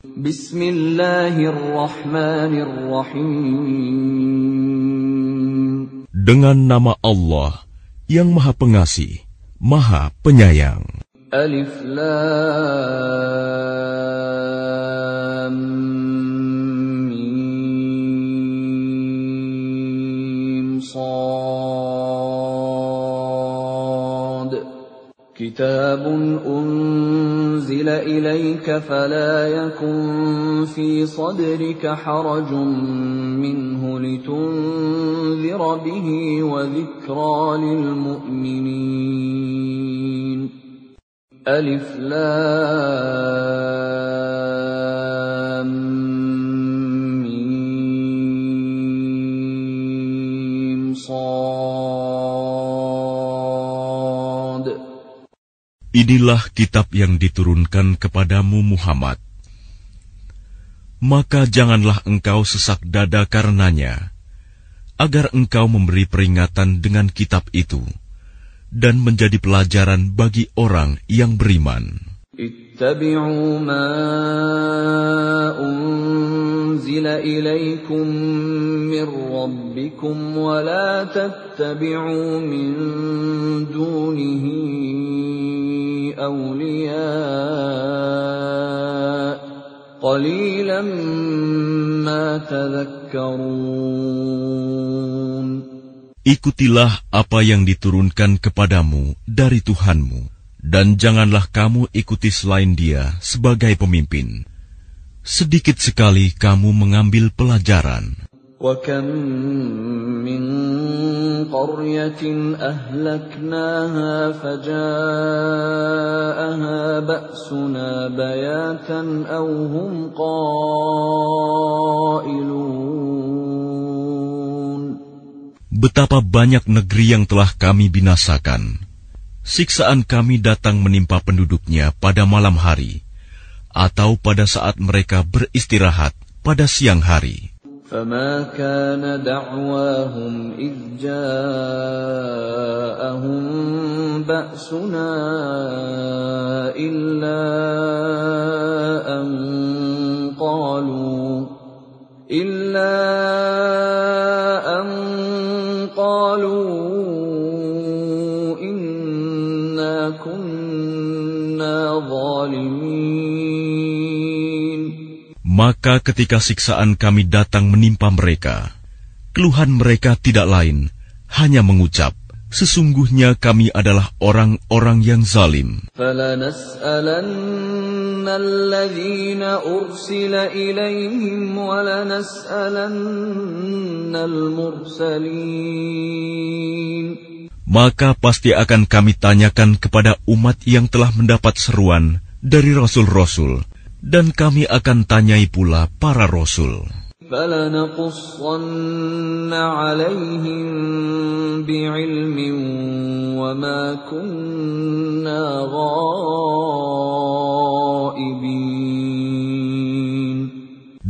Bismillahirrahmanirrahim. Dengan nama Allah yang Maha Pengasih, Maha Penyayang. Alif Lam كتاب أنزل إليك فلا يكن في صدرك حرج منه لتنذر به وذكرى للمؤمنين. ألف لام Inilah kitab yang diturunkan kepadamu Muhammad. Maka janganlah engkau sesak dada karenanya, agar engkau memberi peringatan dengan kitab itu, dan menjadi pelajaran bagi orang yang beriman. اتبعوا ما أنزل إليكم من ربكم ولا تتبعوا من دونه أولياء قليلا ما تذكرون Ikutilah apa yang diturunkan kepadamu dari Tuhanmu, dan janganlah kamu ikuti selain Dia sebagai pemimpin. Sedikit sekali kamu mengambil pelajaran. وكم من قرية أهلكناها فجاءها بأسنا بياتا أو هم قائلون Betapa banyak negeri yang telah kami binasakan. Siksaan kami datang menimpa penduduknya pada malam hari, atau pada saat mereka beristirahat pada siang hari. فما كان دعواهم إذ جاءهم بأسنا إلا أن قالوا إلا Maka ketika siksaan kami datang menimpa mereka, keluhan mereka tidak lain, hanya mengucap, Sesungguhnya kami adalah orang-orang yang zalim. Maka pasti akan kami tanyakan kepada umat yang telah mendapat seruan dari Rasul-Rasul, dan kami akan tanyai pula para rasul.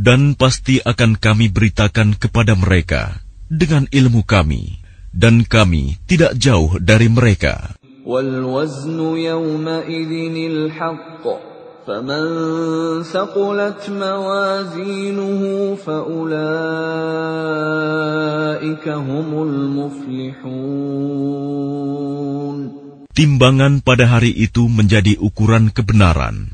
Dan pasti akan kami beritakan kepada mereka dengan ilmu kami, dan kami tidak jauh dari mereka. والوزن يومئذ الحق فمن ثقلت موازينه فأولئك هم المفلحون Timbangan pada hari itu menjadi ukuran kebenaran.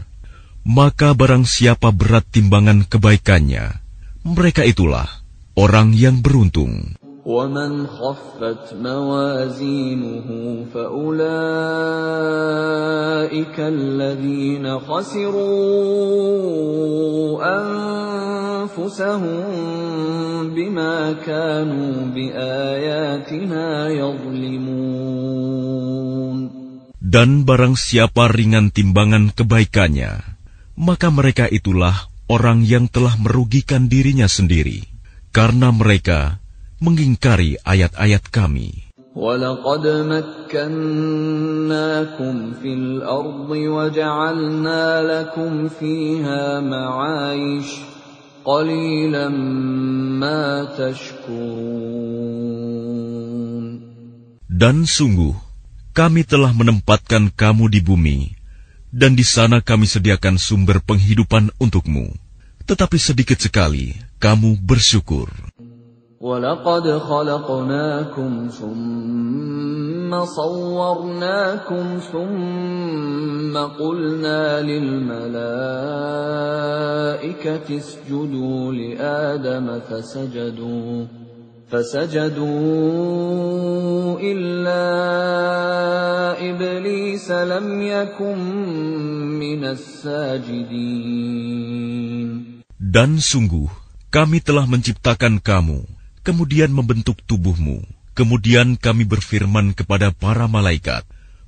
Maka barang siapa berat timbangan kebaikannya, mereka itulah orang yang beruntung. ومن خفت موازينه فأولئك الذين خسروا أنفسهم بما كانوا بآياتنا يظلمون Dan barang siapa ringan timbangan kebaikannya, maka mereka itulah orang yang telah merugikan dirinya sendiri, karena mereka mengingkari ayat-ayat kami. ولقد مكناكم في الأرض وجعلنا لكم فيها معايش قليلا ما تشكرون Dan sungguh, kami telah menempatkan kamu di bumi, dan di sana kami sediakan sumber penghidupan untukmu. tetapi sedikit sekali kamu bersyukur. ولقد خلقناكم ثم صورناكم ثم قلنا للملائكة اسجدوا لآدم فسجدوا فسجدوا إلا إبليس لم يكن من الساجدين. Dan sungguh, kami telah menciptakan kamu, kemudian membentuk tubuhmu. Kemudian kami berfirman kepada para malaikat,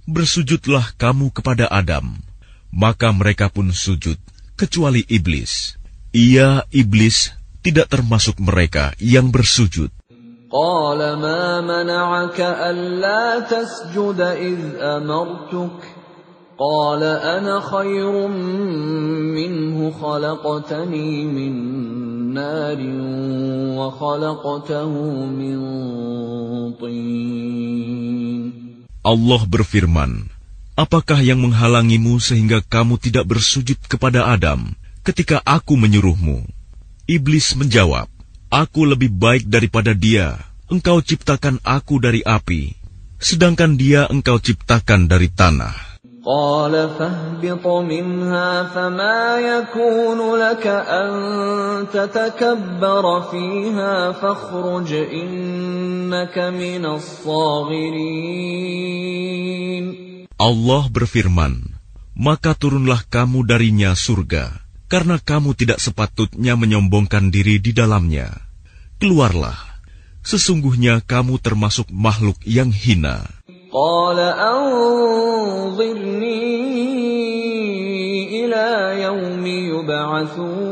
Bersujudlah kamu kepada Adam. Maka mereka pun sujud, kecuali iblis. Ia, iblis, tidak termasuk mereka yang bersujud. قال ما منعك ألا تسجد إذ أمرتك قال أنا خير منه خلقتني من نار وخلقته من طين Allah berfirman, Apakah yang menghalangimu sehingga kamu tidak bersujud kepada Adam ketika aku menyuruhmu? Iblis menjawab, Aku lebih baik daripada dia. Engkau ciptakan aku dari api, sedangkan dia engkau ciptakan dari tanah. قال فاهبط منها فما يكون لك أن تتكبر فيها فاخرج إنك من الصاغرين Allah berfirman, Maka turunlah kamu darinya surga, karena kamu tidak sepatutnya menyombongkan diri di dalamnya. Keluarlah, sesungguhnya kamu termasuk makhluk yang hina. قال أنظرني إلى يوم يبعثون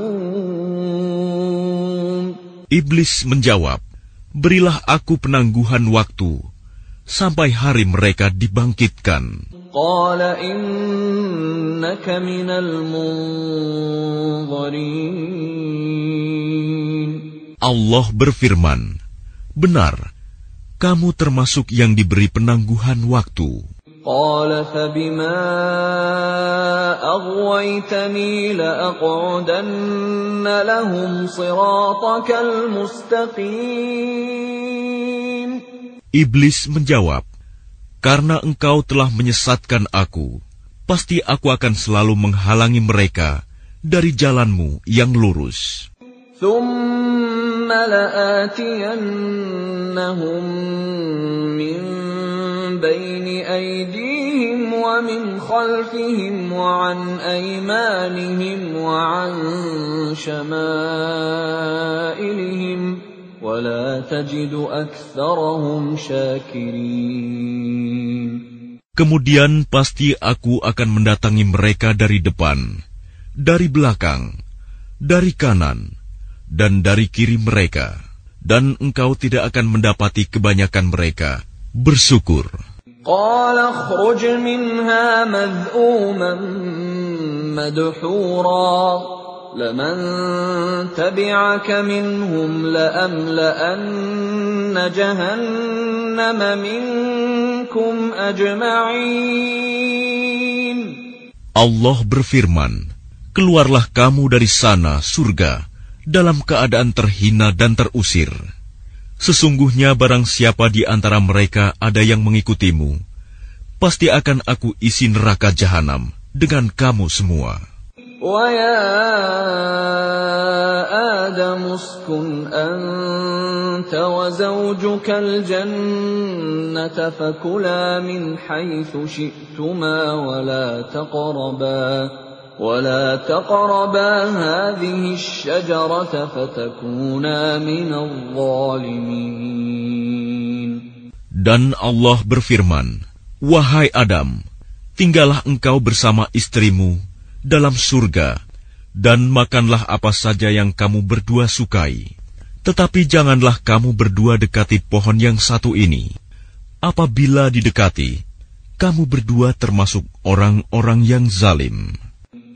Iblis menjawab, Berilah aku penangguhan waktu, sampai hari mereka dibangkitkan. قال إنك من المنظرين Allah berfirman, Benar, kamu termasuk yang diberi penangguhan waktu. قال فبما أغويتني لأقعدن لهم صراطك المستقيم Iblis menjawab, Karena engkau telah menyesatkan aku, pasti aku akan selalu menghalangi mereka dari jalanmu yang lurus. ثم لآتينهم من بين أيديهم ومن خلفهم وعن أيمانهم وعن شمائلهم ولا تجد أكثرهم شاكرين Kemudian pasti aku akan mendatangi mereka dari depan, dari belakang, dari kanan, dan dari kiri mereka, dan engkau tidak akan mendapati kebanyakan mereka bersyukur. قال اخرج منها مذءوما مدحورا لمن تبعك منهم لأملأن جهنم منكم أجمعين Allah berfirman, Keluarlah kamu dari sana, surga, dalam keadaan terhina dan terusir. Sesungguhnya barang siapa di antara mereka ada yang mengikutimu, pasti akan aku isi neraka jahanam dengan kamu semua. ويا آدم اسكن أنت وزوجك الجنة فكلا من حيث شئتما ولا تقربا ولا تقربا هذه الشجرة فتكونا من الظالمين Dan Allah berfirman, Wahai Adam, tinggallah engkau bersama istrimu dalam surga, dan makanlah apa saja yang kamu berdua sukai. Tetapi janganlah kamu berdua dekati pohon yang satu ini. Apabila didekati, kamu berdua termasuk orang-orang yang zalim.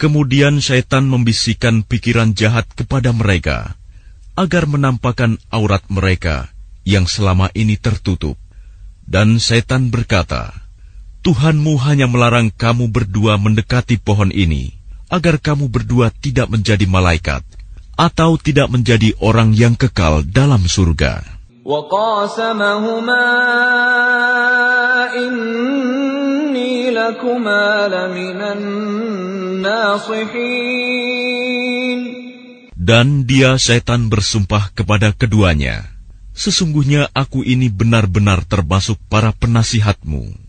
Kemudian syaitan membisikkan pikiran jahat kepada mereka agar menampakkan aurat mereka yang selama ini tertutup. Dan syaitan berkata, Tuhanmu hanya melarang kamu berdua mendekati pohon ini, agar kamu berdua tidak menjadi malaikat, atau tidak menjadi orang yang kekal dalam surga. وقاسمهما إني لكما لمن dan dia setan bersumpah kepada keduanya, Sesungguhnya aku ini benar-benar termasuk para penasihatmu.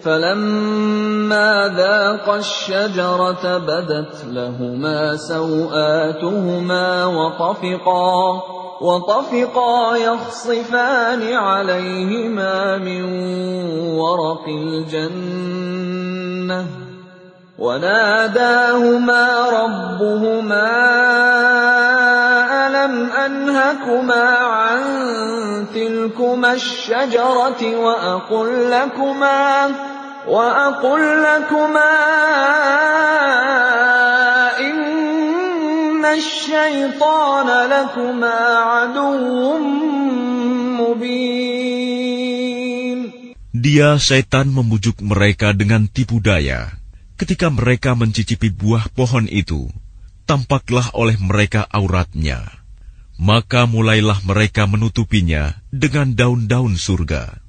فلما ذاقا الشجرة بدت لهما سوآتهما وطفقا وطفقا يخصفان عليهما من ورق الجنة وناداهما ربهما ألم أنهكما عن تلكما الشجرة وأقل لكما وأقل لكما Dia setan membujuk mereka dengan tipu daya. Ketika mereka mencicipi buah pohon itu, tampaklah oleh mereka auratnya. Maka mulailah mereka menutupinya dengan daun-daun surga.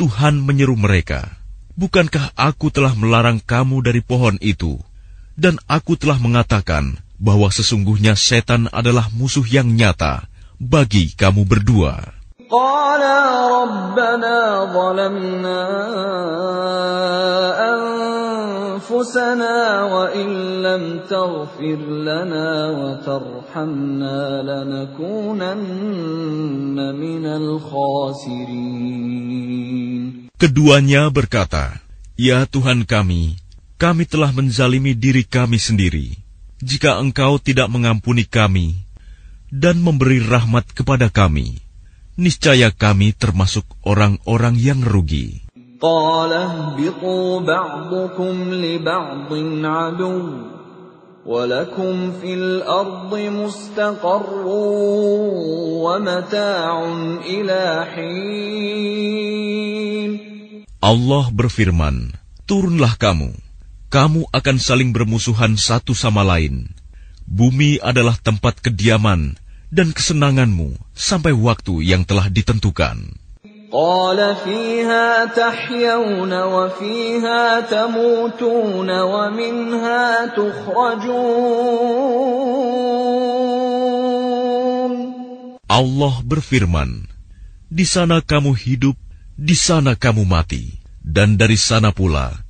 Tuhan menyeru mereka, Bukankah aku telah melarang kamu dari pohon itu? Dan aku telah mengatakan, bahwa sesungguhnya setan adalah musuh yang nyata bagi kamu berdua. قالا ربنا ظلمنا أنفسنا وإن لم تغفر لنا وترحمنا لنكونن من الخاسرين Keduanya berkata, Ya Tuhan kami, kami telah menzalimi diri kami sendiri jika engkau tidak mengampuni kami dan memberi rahmat kepada kami, niscaya kami termasuk orang-orang yang rugi. Allah berfirman, Turunlah kamu kamu akan saling bermusuhan satu sama lain. Bumi adalah tempat kediaman dan kesenanganmu sampai waktu yang telah ditentukan. Allah berfirman, Di sana kamu hidup, di sana kamu mati, dan dari sana pula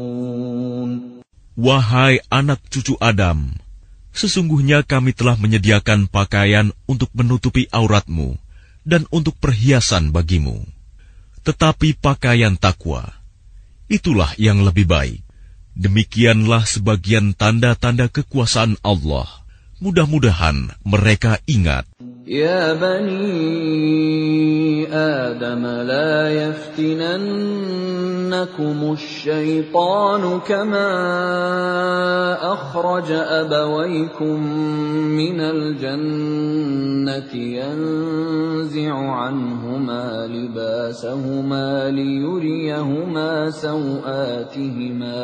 Wahai anak cucu Adam, sesungguhnya kami telah menyediakan pakaian untuk menutupi auratmu dan untuk perhiasan bagimu. Tetapi pakaian takwa, itulah yang lebih baik. Demikianlah sebagian tanda-tanda kekuasaan Allah. Mudah-mudahan mereka ingat. Ya bani Adam la yaftinannakum syaitanu kama akhraja abawaykum minal jannati yanzi'u anhuma libasahuma liyuriyahuma sawatihima.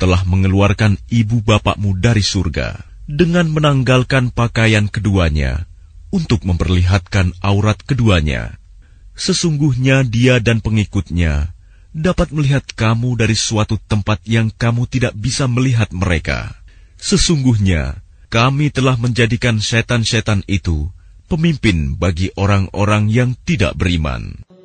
telah mengeluarkan ibu bapakmu dari surga dengan menanggalkan pakaian keduanya untuk memperlihatkan aurat keduanya. Sesungguhnya dia dan pengikutnya dapat melihat kamu dari suatu tempat yang kamu tidak bisa melihat mereka. Sesungguhnya kami telah menjadikan setan-setan itu pemimpin bagi orang-orang yang tidak beriman.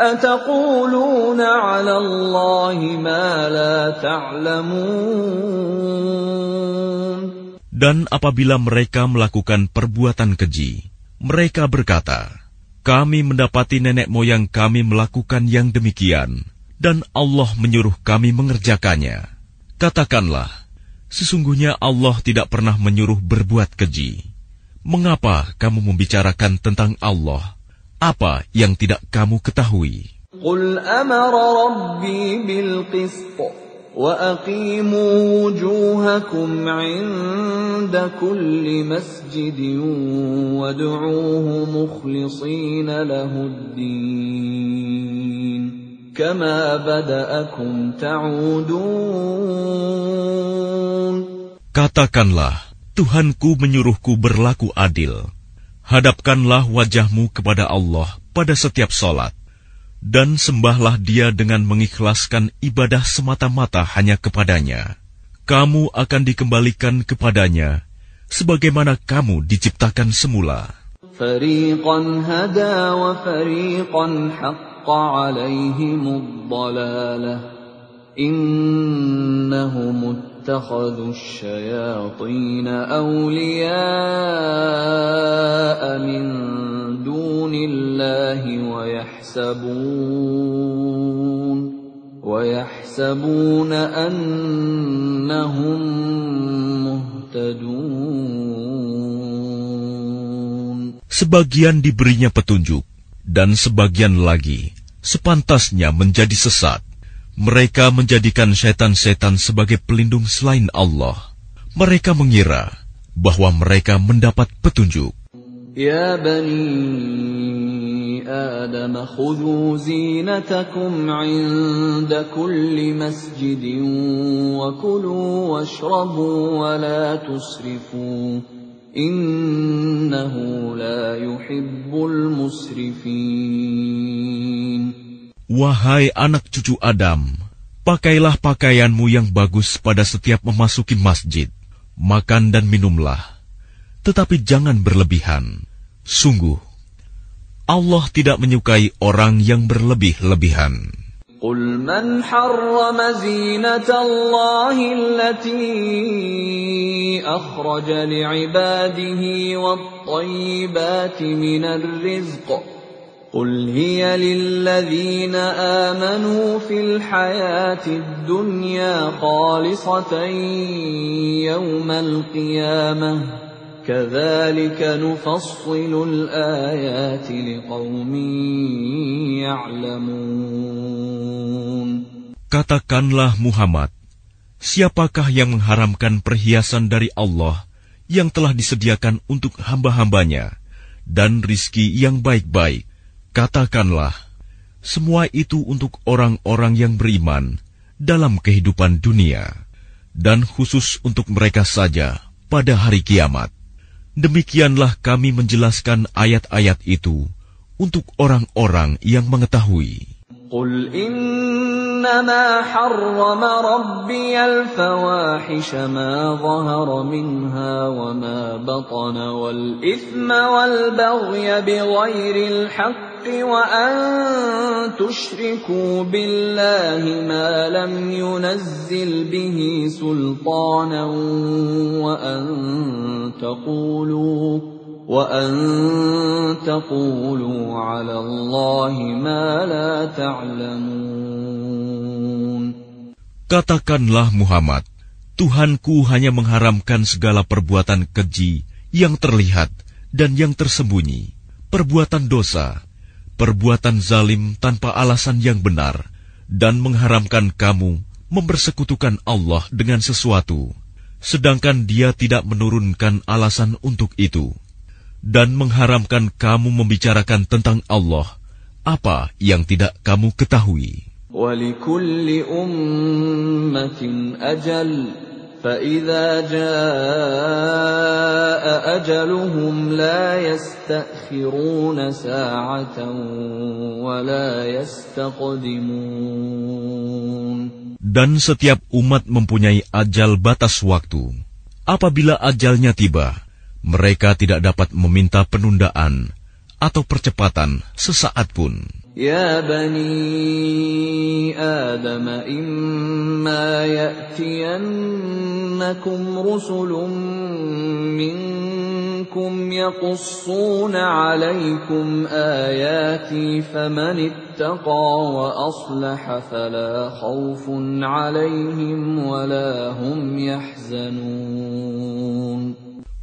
أَتَقُولُونَ عَلَى اللَّهِ مَا لَا تَعْلَمُونَ Dan apabila mereka melakukan perbuatan keji, mereka berkata, Kami mendapati nenek moyang kami melakukan yang demikian, dan Allah menyuruh kami mengerjakannya. Katakanlah, sesungguhnya Allah tidak pernah menyuruh berbuat keji. Mengapa kamu membicarakan tentang Allah apa yang tidak kamu ketahui? قل أمر ربي بالقسط وأقيموا وجوهكم عند كل مسجد وادعوه مخلصين له الدين كما بدأكم تعودون Katakanlah, Tuhanku menyuruhku berlaku adil. Hadapkanlah wajahmu kepada Allah pada setiap solat, dan sembahlah Dia dengan mengikhlaskan ibadah semata-mata hanya kepadanya. Kamu akan dikembalikan kepadanya, sebagaimana kamu diciptakan semula. hada wa وفريقا حق عليهم الضلاله انهم اتخذوا الشياطين اولياء من دون الله ويحسبون ويحسبون انهم مهتدون Sebagian diberinya petunjuk, dan sebagian lagi sepantasnya menjadi sesat. Mereka menjadikan setan-setan sebagai pelindung selain Allah. Mereka mengira bahwa mereka mendapat petunjuk. Ya bani Adam, khudu zinatakum inda kulli masjidin wa kulu washrabu wa la tusrifu. Innahu la yuhibbul musrifin. Wahai anak cucu Adam, pakailah pakaianmu yang bagus pada setiap memasuki masjid. Makan dan minumlah, tetapi jangan berlebihan. Sungguh, Allah tidak menyukai orang yang berlebih-lebihan. قل من حرم زينة الله التي أخرج لعباده والطيبات من الرزق قل هي للذين آمنوا في الحياة الدنيا خالصة يوم القيامة كذلك نفصل الآيات لقوم يعلمون Katakanlah Muhammad, siapakah yang mengharamkan perhiasan dari Allah yang telah disediakan untuk hamba-hambanya dan rizki yang baik-baik? Katakanlah, semua itu untuk orang-orang yang beriman dalam kehidupan dunia, dan khusus untuk mereka saja pada hari kiamat. Demikianlah kami menjelaskan ayat-ayat itu untuk orang-orang yang mengetahui. قل إنما حرم ربي الفواحش ما ظهر منها وما بطن والإثم والبغي بغير الحق وأن تشركوا بالله ما لم ينزل به سلطانا وأن تقولوا وأن تقولوا على الله ما لا تعلمون Katakanlah Muhammad, Tuhanku hanya mengharamkan segala perbuatan keji yang terlihat dan yang tersembunyi, perbuatan dosa, perbuatan zalim tanpa alasan yang benar, dan mengharamkan kamu mempersekutukan Allah dengan sesuatu, sedangkan Dia tidak menurunkan alasan untuk itu dan mengharamkan kamu membicarakan tentang Allah apa yang tidak kamu ketahui. وَلِكُلِّ أُمَّةٍ أَجَلٌ فَإِذَا جَاءَ أَجَلُهُمْ لَا يَسْتَأْخِرُونَ سَاعَةً وَلَا يَسْتَقْدِمُونَ Dan setiap umat mempunyai ajal batas waktu. Apabila ajalnya tiba, mereka tidak dapat meminta penundaan atau percepatan sesaat pun. Ya bani Adam imma ya'tiyannakum rusulun minkum yaqussuna alaikum ayati faman ittaqa wa aslaha fala khawfun alaihim wala hum yahzanun.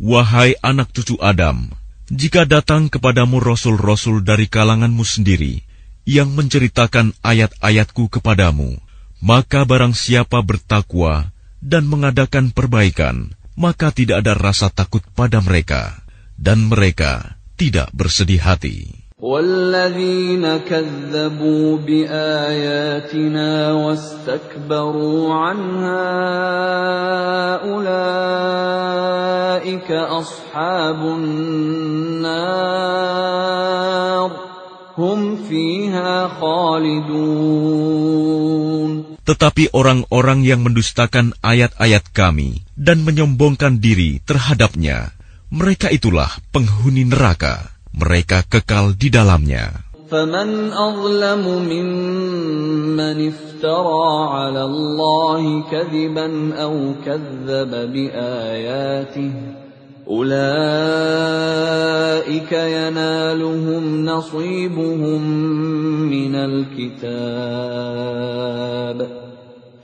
Wahai anak cucu Adam, jika datang kepadamu rasul-rasul dari kalanganmu sendiri yang menceritakan ayat-ayatku kepadamu, maka barang siapa bertakwa dan mengadakan perbaikan, maka tidak ada rasa takut pada mereka, dan mereka tidak bersedih hati. والذين كذبوا بآياتنا واستكبروا عنها أولئك أصحاب النار هم فيها خالدون Tetapi orang-orang yang mendustakan ayat-ayat kami dan menyombongkan diri terhadapnya, mereka itulah penghuni neraka Mereka kekal di dalamnya. فمن أظلم ممن افترى على الله كذبا أو كذب بآياته أولئك ينالهم نصيبهم من الكتاب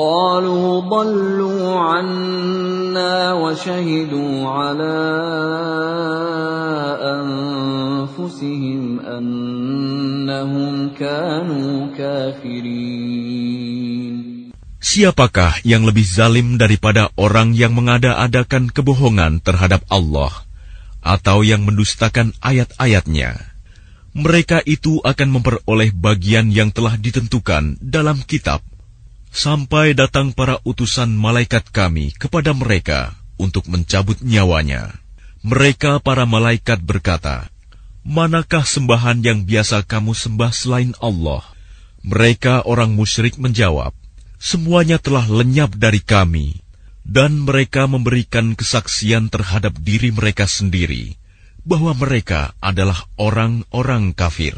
قالوا ضلوا عنا وشهدوا على أنفسهم أنهم كانوا كافرين Siapakah yang lebih zalim daripada orang yang mengada-adakan kebohongan terhadap Allah atau yang mendustakan ayat-ayatnya? Mereka itu akan memperoleh bagian yang telah ditentukan dalam kitab sampai datang para utusan malaikat kami kepada mereka untuk mencabut nyawanya. Mereka para malaikat berkata, Manakah sembahan yang biasa kamu sembah selain Allah? Mereka orang musyrik menjawab, Semuanya telah lenyap dari kami. Dan mereka memberikan kesaksian terhadap diri mereka sendiri, bahwa mereka adalah orang-orang kafir.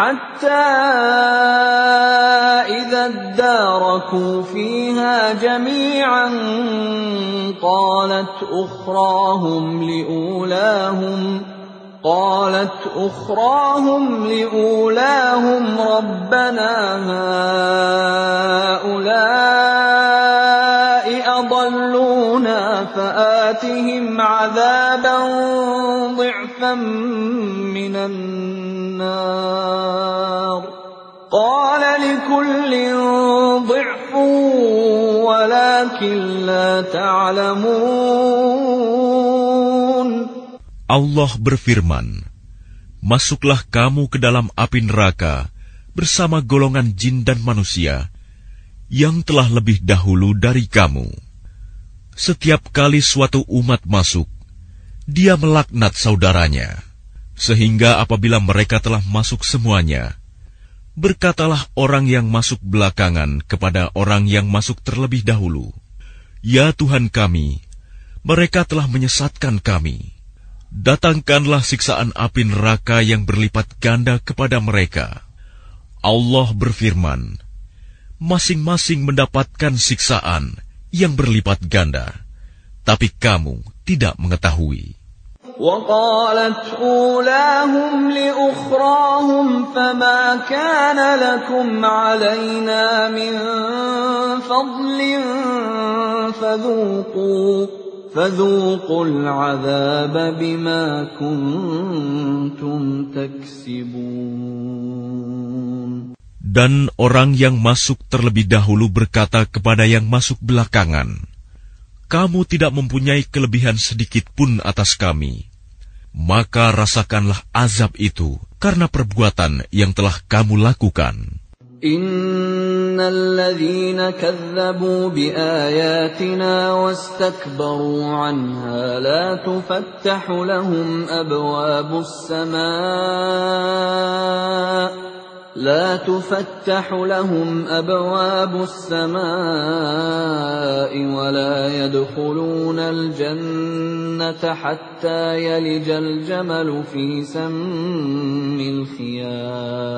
حتى إذا اداركوا فيها جميعا قالت أخراهم لأولاهم قالت أخراهم لأولاهم ربنا هؤلاء أضلونا فآتهم عذابا ضعفا من النار قال لكل ضعف ولكن لا تعلمون Allah berfirman, Masuklah kamu ke dalam api neraka bersama golongan jin dan manusia yang telah lebih dahulu dari kamu. Setiap kali suatu umat masuk, dia melaknat saudaranya, sehingga apabila mereka telah masuk semuanya, berkatalah orang yang masuk belakangan kepada orang yang masuk terlebih dahulu, "Ya Tuhan kami, mereka telah menyesatkan kami." datangkanlah siksaan api neraka yang berlipat ganda kepada mereka. Allah berfirman, masing-masing mendapatkan siksaan yang berlipat ganda, tapi kamu tidak mengetahui. وقالت أولاهم لأخراهم فما كان لكم علينا من فضل فذوقوا فذوقوا العذاب بما كنتم تكسبون Dan orang yang masuk terlebih dahulu berkata kepada yang masuk belakangan, Kamu tidak mempunyai kelebihan sedikit pun atas kami. Maka rasakanlah azab itu karena perbuatan yang telah kamu lakukan. إن الذين كذبوا بآياتنا واستكبروا عنها لا تفتح لهم أبواب السماء لا تفتح لهم أبواب السماء ولا يدخلون الجنة حتى يلج الجمل في سم الخياط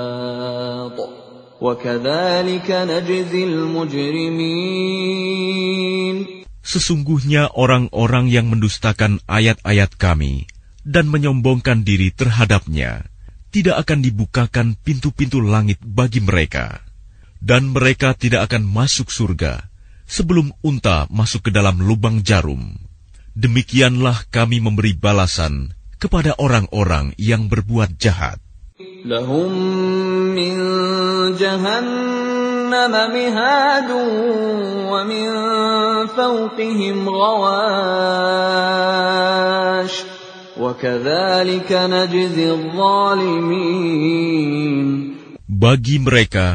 Sesungguhnya orang-orang yang mendustakan ayat-ayat kami dan menyombongkan diri terhadapnya tidak akan dibukakan pintu-pintu langit bagi mereka, dan mereka tidak akan masuk surga sebelum unta masuk ke dalam lubang jarum. Demikianlah kami memberi balasan kepada orang-orang yang berbuat jahat. Lahum min jahannam mihadun wa min fawqihim ghawash. Bagi mereka,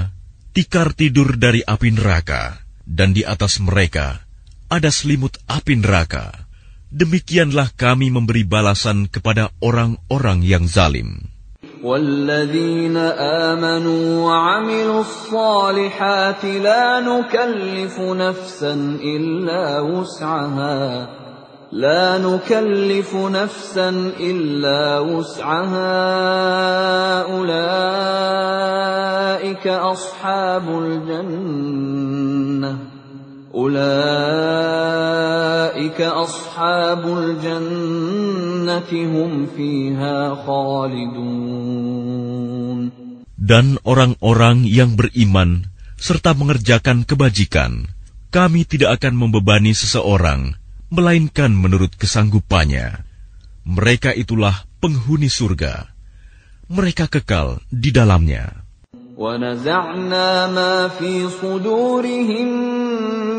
tikar tidur dari api neraka, dan di atas mereka ada selimut api neraka. Demikianlah kami memberi balasan kepada orang-orang yang zalim. والذين آمنوا وعملوا الصالحات لا نكلف نفسا إلا وسعها لا نكلف نفسا إلا وسعها أولئك أصحاب الجنة أولئك أصحاب الجنة هم فيها خالدون Dan orang-orang yang beriman serta mengerjakan kebajikan, kami tidak akan membebani seseorang, melainkan menurut kesanggupannya. Mereka itulah penghuni surga. Mereka kekal di dalamnya. ونزعنا ما في صدورهم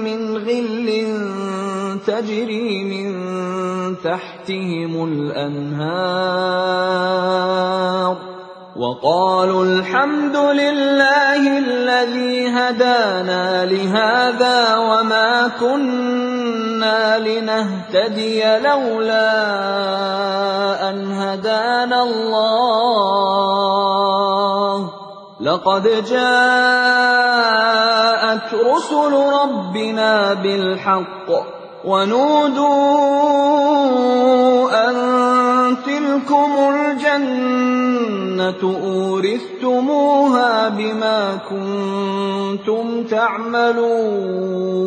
من غل تجري من تحتهم الأنهار وقالوا الحمد لله الذي هدانا لهذا وما كنا لنهتدي لولا أن هدانا الله. لقد جاءت رسل ربنا بالحق ونودوا أن تلكم الجنة أورثتموها بما كنتم تعملون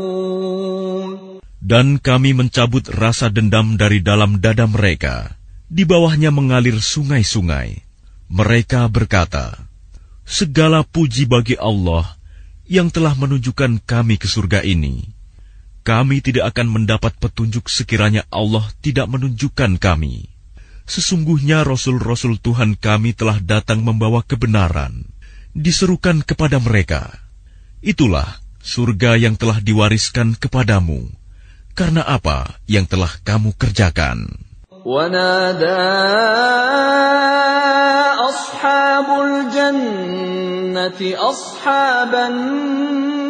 Dan kami mencabut rasa dendam dari dalam dada mereka, Di bawahnya mengalir sungai-sungai. Mereka berkata, Segala puji bagi Allah yang telah menunjukkan kami ke surga ini. Kami tidak akan mendapat petunjuk sekiranya Allah tidak menunjukkan kami. Sesungguhnya Rasul-Rasul Tuhan kami telah datang membawa kebenaran, diserukan kepada mereka. Itulah surga yang telah diwariskan kepadamu, karena apa yang telah kamu kerjakan. ونادى أصحاب الجنة أصحاب النار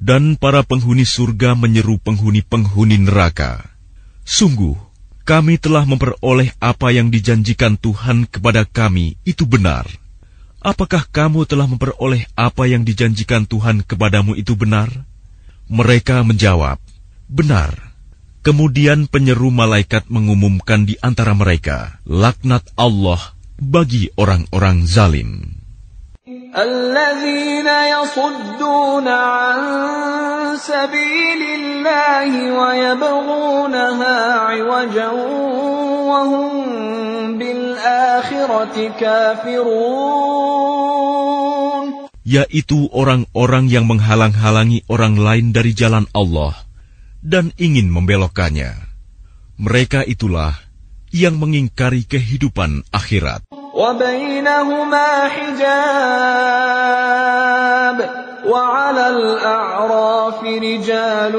Dan para penghuni surga menyeru penghuni-penghuni neraka, Sungguh, kami telah memperoleh apa yang dijanjikan Tuhan kepada kami itu benar. Apakah kamu telah memperoleh apa yang dijanjikan Tuhan kepadamu itu benar? Mereka menjawab, Benar. Kemudian penyeru malaikat mengumumkan di antara mereka, laknat Allah bagi orang-orang zalim. الذين يصدون عن سبيل الله ويبغونها عوجا وهم بالآخرة كافرون Yaitu orang-orang yang menghalang-halangi orang lain dari jalan Allah dan ingin membelokkannya. Mereka itulah yang mengingkari kehidupan akhirat. وبينهما حجاب وعلى الأعراف رجال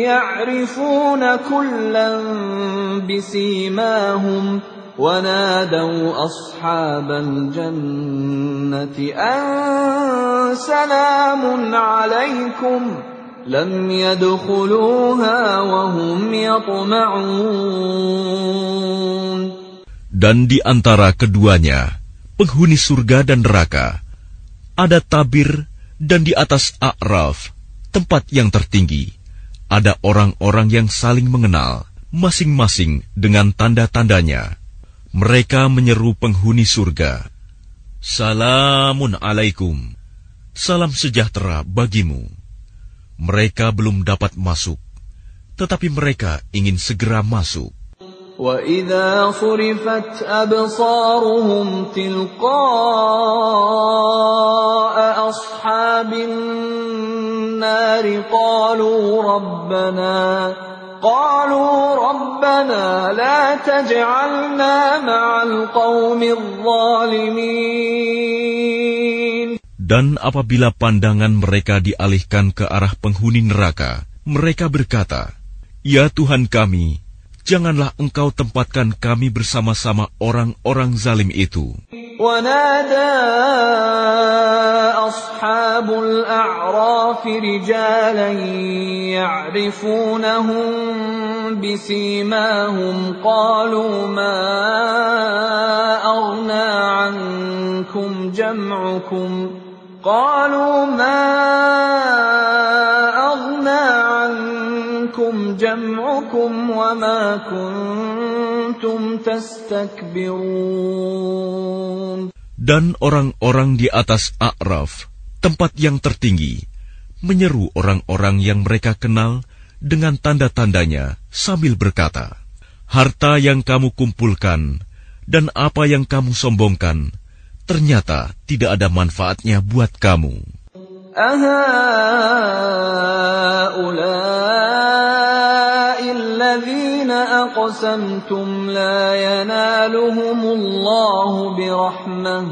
يعرفون كلا بسيماهم ونادوا أصحاب الجنة أن سلام عليكم لم يدخلوها وهم يطمعون Dan di antara keduanya, penghuni surga dan neraka, ada tabir dan di atas A'raf, tempat yang tertinggi, ada orang-orang yang saling mengenal, masing-masing dengan tanda-tandanya. Mereka menyeru penghuni surga, Salamun alaikum, salam sejahtera bagimu. Mereka belum dapat masuk, tetapi mereka ingin segera masuk. وإذا صرفت أبصارهم تلقاء أصحاب النار قالوا ربنا قالوا ربنا لا تجعلنا مع القوم الظالمين Dan apabila pandangan mereka dialihkan ke arah penghuni neraka, mereka berkata, Ya Tuhan kami, janganlah engkau tempatkan kami bersama-sama orang-orang zalim itu. ونادى أصحاب الأعراف رجالا يعرفونهم بسيماهم قالوا ما أغنى عنكم جمعكم قالوا ما أغنى عنكم جمعكم وما كنتم تستكبرون Dan orang-orang di atas A'raf, tempat yang tertinggi, menyeru orang-orang yang mereka kenal dengan tanda-tandanya sambil berkata, Harta yang kamu kumpulkan dan apa yang kamu sombongkan, ternyata tidak ada manfaatnya buat kamu. أهؤلاء الذين أقسمتم لا ينالهم الله برحمة.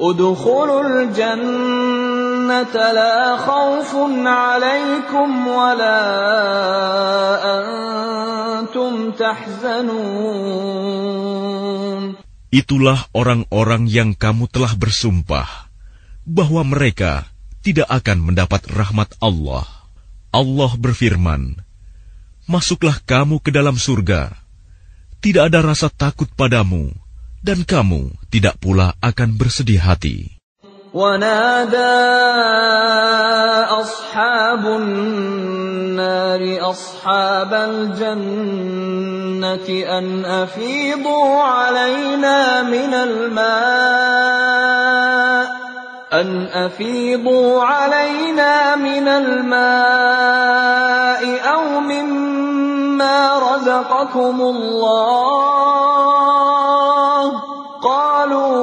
ادخلوا الجنة لا خوف عليكم ولا أنتم تحزنون. Itulah orang-orang yang kamu telah bersumpah bahwa mereka tidak akan mendapat rahmat Allah. Allah berfirman, Masuklah kamu ke dalam surga. Tidak ada rasa takut padamu, dan kamu tidak pula akan bersedih hati. ونادى أصحاب النار أصحاب الجنة أن أفيضوا علينا من الماء أن أفيضوا علينا من الماء أو مما رزقكم الله قالوا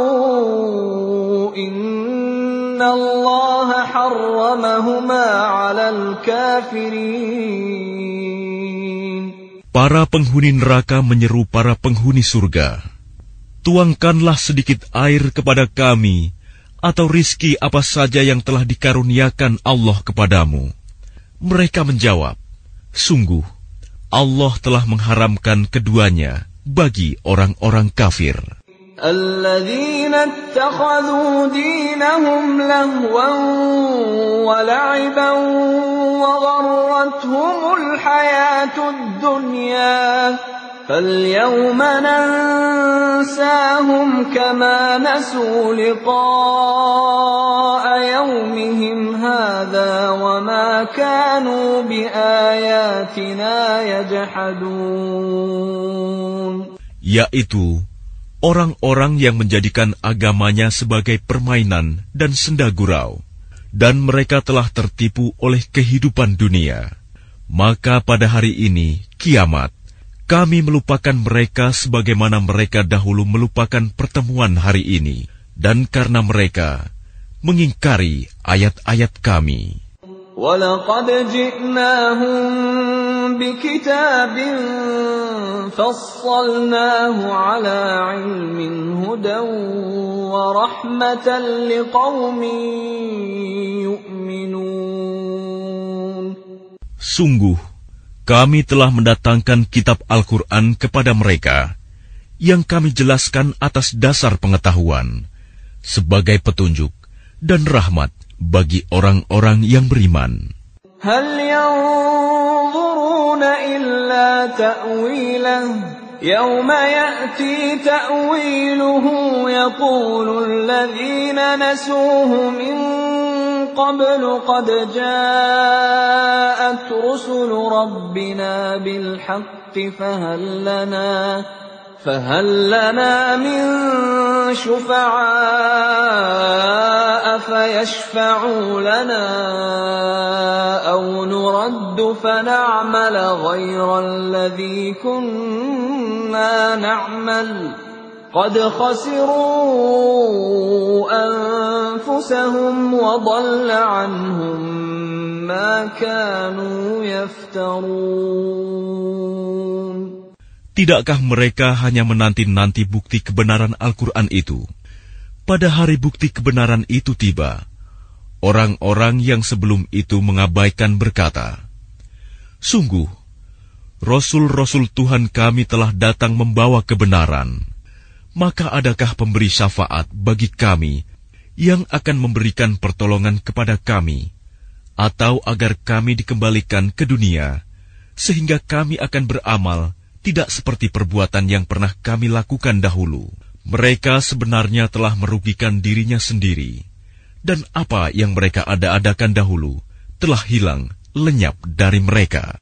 إن الله حرمهما على الكافرين Para penghuni neraka menyeru para penghuni surga, Tuangkanlah sedikit air kepada kami, atau rizki apa saja yang telah dikaruniakan Allah kepadamu. Mereka menjawab, Sungguh, Allah telah mengharamkan keduanya bagi orang-orang kafir. الذين اتخذوا دينهم لهوا ولعبا وغرتهم الحياة الدنيا فاليوم ننساهم كما نسوا لقاء يومهم هذا وما كانوا بآياتنا يجحدون yaitu orang-orang yang menjadikan agamanya sebagai permainan dan senda gurau, dan mereka telah tertipu oleh kehidupan dunia. Maka pada hari ini, kiamat, kami melupakan mereka sebagaimana mereka dahulu melupakan pertemuan hari ini, dan karena mereka mengingkari ayat-ayat Kami. Sungguh, kami telah mendatangkan kitab Al-Quran kepada mereka, yang kami jelaskan atas dasar pengetahuan, sebagai petunjuk dan rahmat bagi orang-orang yang beriman. هل ينظرون إلا تأويله يوم يأتي تأويله يقول الذين نسوه من قبل قد جاءت رسل ربنا بالحق فهل لنا فهل لنا من شفعاء فيشفعوا لنا أو نرد فنعمل غير الذي كنا نعمل؟ قد خسروا أنفسهم وضل عنهم ما كانوا يفترون Tidakkah mereka hanya menanti-nanti bukti kebenaran Al-Quran itu? Pada hari bukti kebenaran itu tiba, orang-orang yang sebelum itu mengabaikan berkata, Sungguh, Rasul-Rasul Tuhan kami telah datang membawa kebenaran. Maka adakah pemberi syafaat bagi kami yang akan memberikan pertolongan kepada kami, atau agar kami dikembalikan ke dunia, sehingga kami akan beramal tidak seperti perbuatan yang pernah kami lakukan dahulu. Mereka sebenarnya telah merugikan dirinya sendiri, dan apa yang mereka ada-adakan dahulu telah hilang lenyap dari mereka.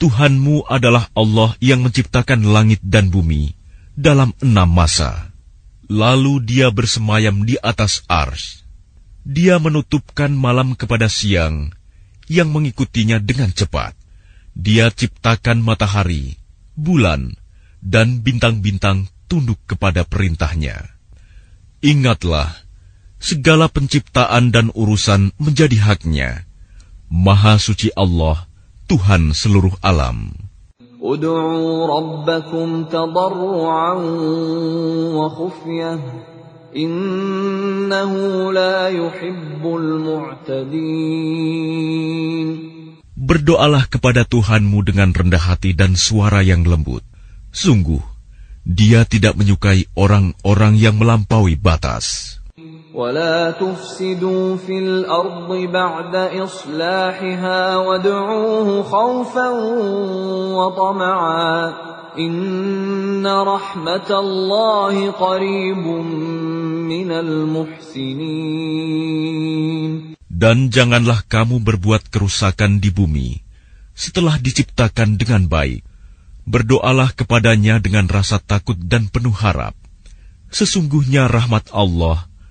Tuhanmu adalah Allah yang menciptakan langit dan bumi dalam enam masa. Lalu dia bersemayam di atas ars. Dia menutupkan malam kepada siang, yang mengikutinya dengan cepat. Dia ciptakan matahari, bulan, dan bintang-bintang tunduk kepada perintahnya. Ingatlah, segala penciptaan dan urusan menjadi haknya. Maha suci Allah, Tuhan seluruh alam. Berdoalah kepada Tuhanmu dengan rendah hati dan suara yang lembut. Sungguh, dia tidak menyukai orang-orang yang melampaui batas. ولا تفسدوا في الأرض بعد إصلاحها وادعوه خوفا وطمعا إن رحمة الله قريب من المحسنين Dan janganlah kamu berbuat kerusakan di bumi setelah diciptakan dengan baik. Berdoalah kepadanya dengan rasa takut dan penuh harap. Sesungguhnya rahmat Allah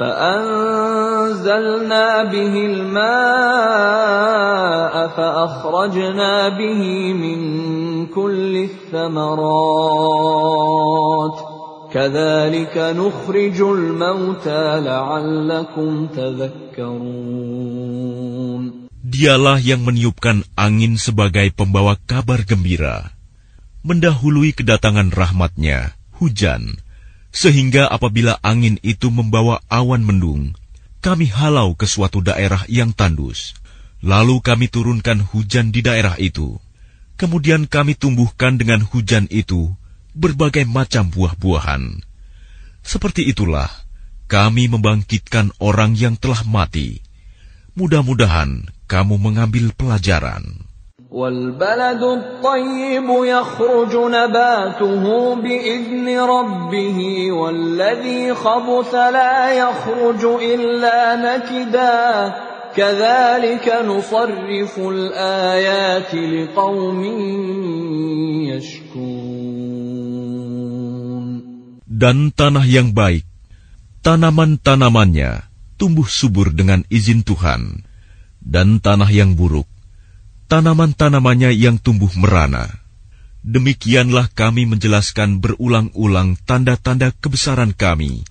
فأنزلنا به الماء فأخرجنا به من كل الثمرات كذلك نخرج الموتى لعلكم تذكرون Dialah yang meniupkan angin sebagai pembawa kabar gembira, mendahului kedatangan rahmatnya, hujan, sehingga apabila angin itu membawa awan mendung, kami halau ke suatu daerah yang tandus. Lalu kami turunkan hujan di daerah itu. Kemudian kami tumbuhkan dengan hujan itu berbagai macam buah-buahan. Seperti itulah kami membangkitkan orang yang telah mati. Mudah-mudahan kamu mengambil pelajaran. والبلد الطيب يخرج نباته بإذن ربه والذي خبث لا يخرج إلا نكدا كذلك نصرف الآيات لقوم يشكون Dan tanah yang baik, tanaman-tanamannya tumbuh subur dengan izin Tuhan, dan tanah yang buruk, tanaman-tanamannya yang tumbuh merana. Demikianlah kami menjelaskan berulang-ulang tanda-tanda kebesaran kami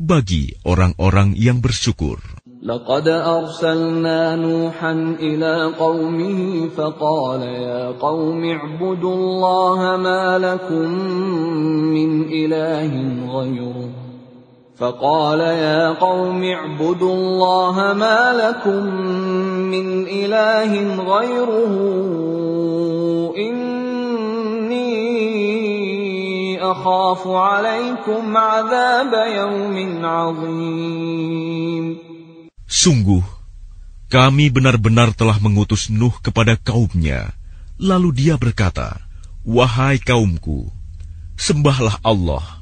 bagi orang-orang yang bersyukur. لقد أرسلنا نوحا إلى قومه فقال يا قوم اعبدوا الله ما لكم من إله غيره فقال يا قوم اعبدوا الله ما لكم من إله غيره إني أخاف عليكم عذاب يوم عظيم Sungguh, kami benar-benar telah mengutus Nuh kepada kaumnya. Lalu dia berkata, Wahai kaumku, sembahlah Allah.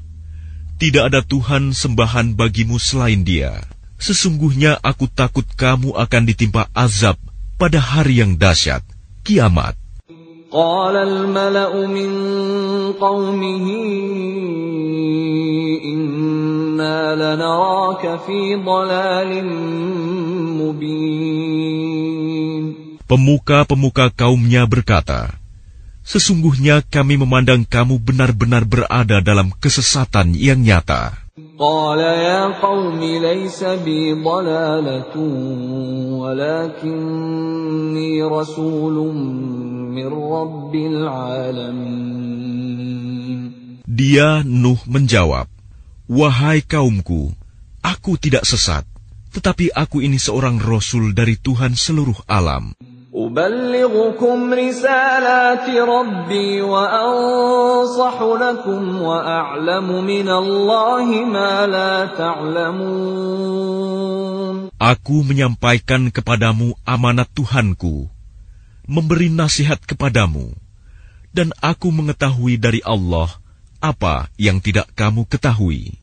Tidak ada Tuhan sembahan bagimu selain dia. Sesungguhnya aku takut kamu akan ditimpa azab pada hari yang dahsyat, kiamat. قال الملأ من قومه إنا لنراك في ضلال مبين Pemuka-pemuka kaumnya berkata, Sesungguhnya kami memandang kamu benar-benar berada dalam kesesatan yang nyata. قال يا قوم ليس بي ضلالة ولكني رسول من رب العالمين Dia Nuh menjawab, Wahai kaumku, aku tidak sesat, tetapi aku ini seorang rasul dari Tuhan seluruh alam. أبلغكم رسالات ربي وأنصح لكم وأعلم من الله ما لا تعلمون Aku menyampaikan kepadamu amanat Tuhanku, memberi nasihat kepadamu, dan aku mengetahui dari Allah apa yang tidak kamu ketahui.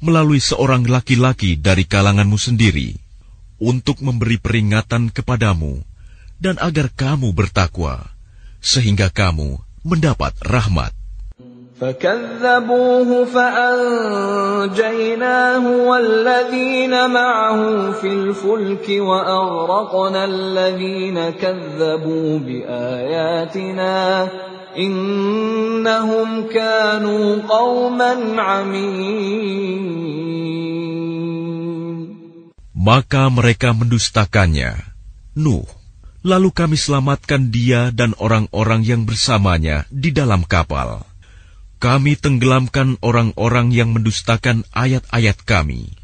melalui seorang laki-laki dari kalanganmu sendiri untuk memberi peringatan kepadamu dan agar kamu bertakwa sehingga kamu mendapat rahmat. فكذبوه فأنجيناه والذين معه في الفلك وأغرقنا الذين كذبوا بآياتنا innahum kanu qauman amin maka mereka mendustakannya. Nuh lalu kami selamatkan dia dan orang-orang yang bersamanya di dalam kapal. Kami tenggelamkan orang-orang yang mendustakan ayat-ayat kami.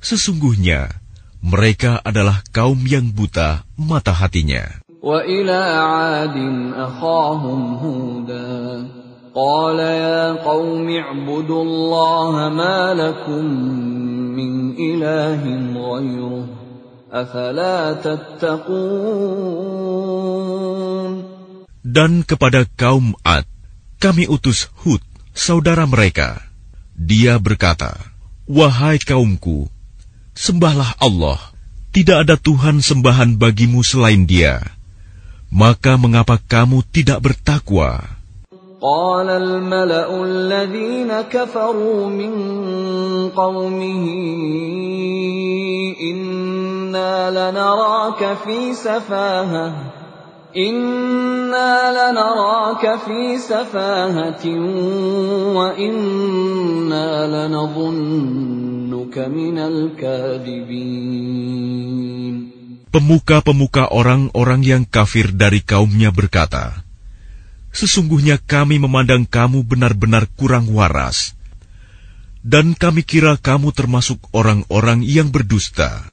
Sesungguhnya mereka adalah kaum yang buta mata hatinya. وإلى عاد أخاهم هودا قال يا قوم اعبدوا الله ما لكم من إله غيره أفلا تتقون Dan kepada kaum Ad, kami utus Hud, saudara mereka. Dia berkata, Wahai kaumku, sembahlah Allah, tidak ada Tuhan sembahan bagimu selain dia. Maka mengapa kamu tidak bertakwa? قال الملأ الذين كفروا من قومه إنا لنراك في سفاهة إنا لنراك في سفاهة وإنا لنظنك من الكاذبين Pemuka-pemuka orang-orang yang kafir dari kaumnya berkata, Sesungguhnya kami memandang kamu benar-benar kurang waras, dan kami kira kamu termasuk orang-orang yang berdusta.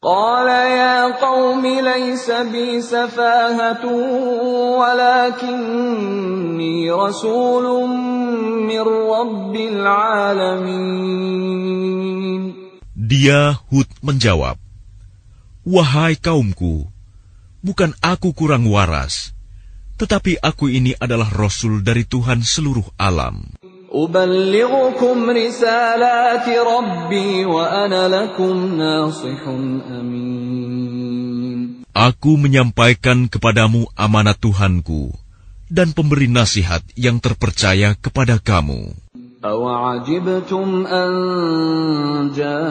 Dia Hud menjawab, Wahai kaumku, bukan aku kurang waras, tetapi aku ini adalah rasul dari Tuhan seluruh alam. Aku menyampaikan kepadamu amanat Tuhanku dan pemberi nasihat yang terpercaya kepada kamu. أوعجبتم أن جاءكم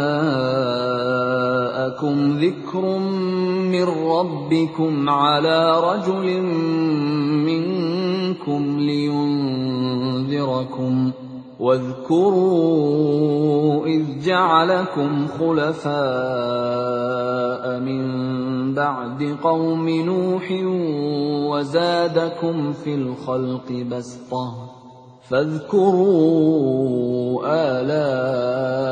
ذكر من ربكم على رجل منكم لينذركم واذكروا إذ جعلكم خلفاء من بعد قوم نوح وزادكم في الخلق بسطة فاذكروا آلاء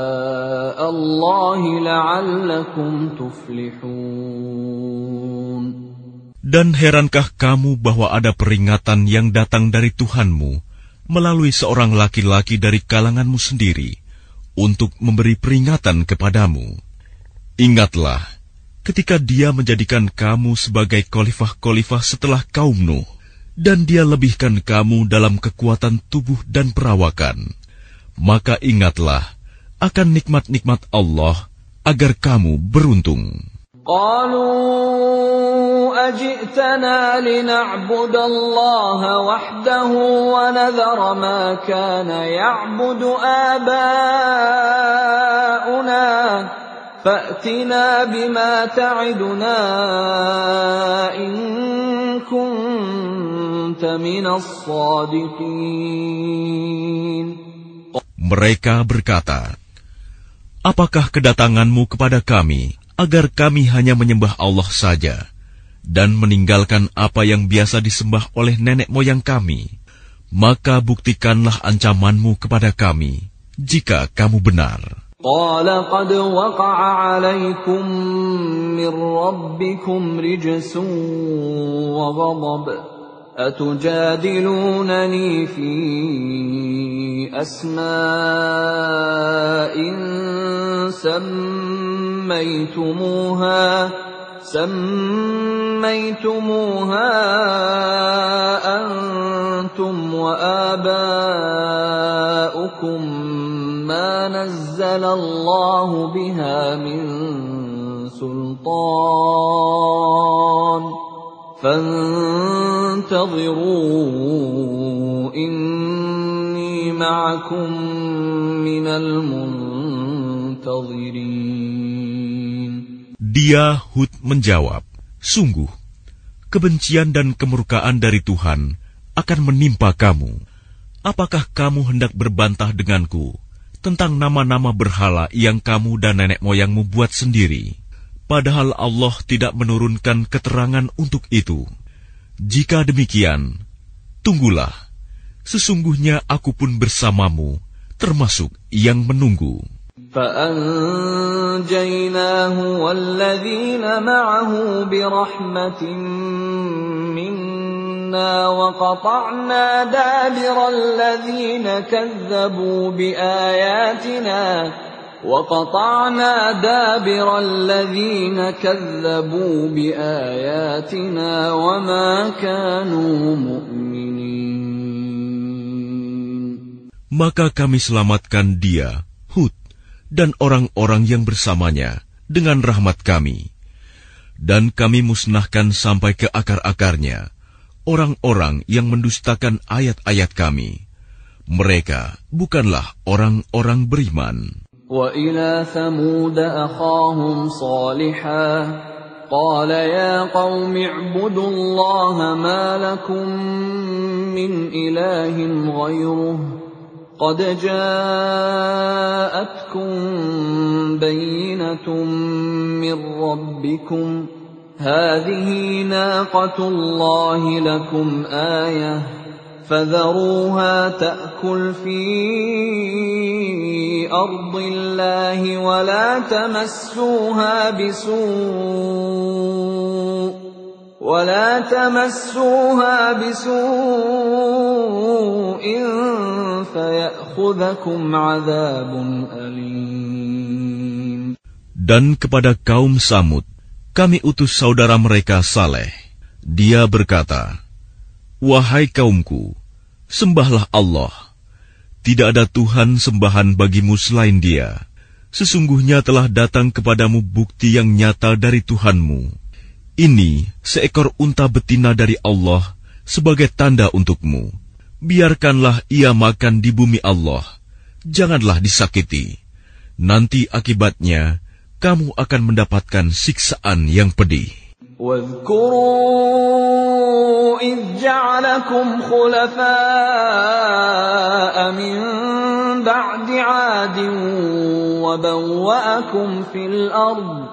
الله لعلكم تفلحون Dan herankah kamu bahwa ada peringatan yang datang dari Tuhanmu melalui seorang laki-laki dari kalanganmu sendiri untuk memberi peringatan kepadamu? Ingatlah ketika dia menjadikan kamu sebagai khalifah-khalifah setelah kaum Nuh, dan dia lebihkan kamu dalam kekuatan tubuh dan perawakan. Maka ingatlah akan nikmat-nikmat Allah agar kamu beruntung. قالوا أجئتنا لنعبد الله وحده ونذر ما كان يعبد آباؤنا فأتنا بما تعدنا إن كنت من الصادقين Mereka berkata, Apakah kedatanganmu kepada kami agar kami hanya menyembah Allah saja dan meninggalkan apa yang biasa disembah oleh nenek moyang kami? Maka buktikanlah ancamanmu kepada kami jika kamu benar. قال قد وقع عليكم من ربكم رجس وغضب أتجادلونني في أسماء سميتموها سميتموها أنتم وآباؤكم ما نزل الله بها من سلطان فانتظروا إني معكم من المنتظرين Dia Hud menjawab, Sungguh, kebencian dan kemurkaan dari Tuhan akan menimpa kamu. Apakah kamu hendak berbantah denganku tentang nama-nama berhala yang kamu dan nenek moyangmu buat sendiri? Padahal Allah tidak menurunkan keterangan untuk itu. Jika demikian, tunggulah. Sesungguhnya aku pun bersamamu, termasuk yang menunggu. فأنجيناه والذين معه برحمة منا وقطعنا دابر الذين كذبوا بآياتنا وقطعنا دابر الذين كذبوا بآياتنا وما كانوا مؤمنين Maka kami selamatkan dia, Hud, dan orang-orang yang bersamanya dengan rahmat kami. Dan kami musnahkan sampai ke akar-akarnya orang-orang yang mendustakan ayat-ayat kami. Mereka bukanlah orang-orang beriman. وإلى ثمود أخاهم صالحا قال يا قوم اعبدوا الله ما لكم من إله غيره قد جاءتكم بينة من ربكم هذه ناقة الله لكم آية فذروها تأكل في أرض الله ولا تمسوها بسوء ولا تمسوها بسوء فيأخذكم عذاب أليم Dan kepada kaum Samud, kami utus saudara mereka Saleh. Dia berkata, Wahai kaumku, sembahlah Allah. Tidak ada Tuhan sembahan bagimu selain dia. Sesungguhnya telah datang kepadamu bukti yang nyata dari Tuhanmu. Ini seekor unta betina dari Allah sebagai tanda untukmu. Biarkanlah ia makan di bumi Allah. Janganlah disakiti. Nanti akibatnya, kamu akan mendapatkan siksaan yang pedih. واذكروا إذ جعلكم خلفاء من بعد عاد وبوأكم في الأرض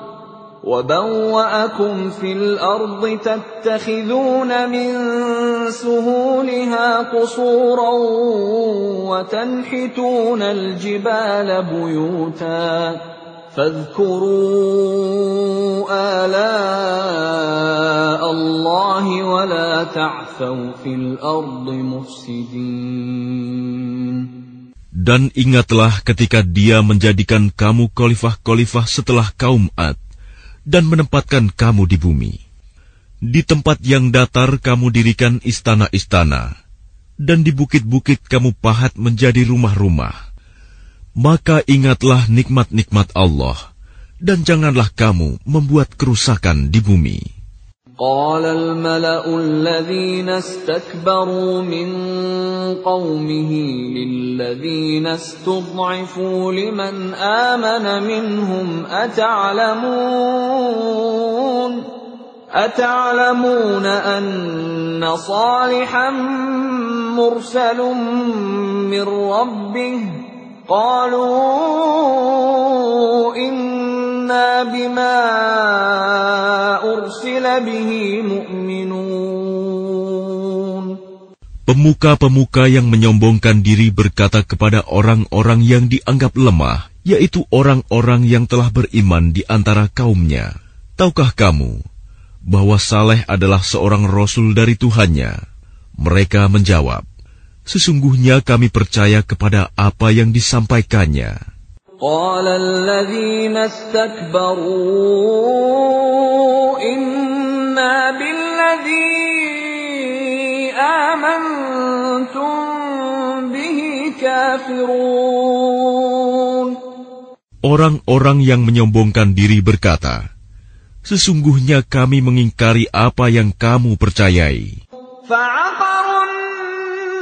وبوأكم في الأرض تتخذون من سهولها قصورا وتنحتون الجبال بيوتا فاذكروا آلاء الله ولا تعثوا في الأرض مفسدين Dan ingatlah ketika dia menjadikan kamu khalifah-khalifah setelah kaum Ad dan menempatkan kamu di bumi. Di tempat yang datar kamu dirikan istana-istana, dan di bukit-bukit kamu pahat menjadi rumah-rumah. Maka ingatlah nikmat-nikmat Allah, dan janganlah kamu membuat kerusakan di bumi. قال الملأ الذين استكبروا من قومه للذين استضعفوا لمن آمن منهم أتعلمون أتعلمون أن صالحا مرسل من ربه قالوا إنا بما أرسل به مؤمنون Pemuka-pemuka yang menyombongkan diri berkata kepada orang-orang yang dianggap lemah, yaitu orang-orang yang telah beriman di antara kaumnya. Tahukah kamu bahwa Saleh adalah seorang rasul dari Tuhannya? Mereka menjawab, Sesungguhnya kami percaya kepada apa yang disampaikannya. قال الذين استكبروا إنا بالذي آمنتم به كافرون Orang-orang yang menyombongkan diri berkata, Sesungguhnya kami mengingkari apa yang kamu percayai. فعقروا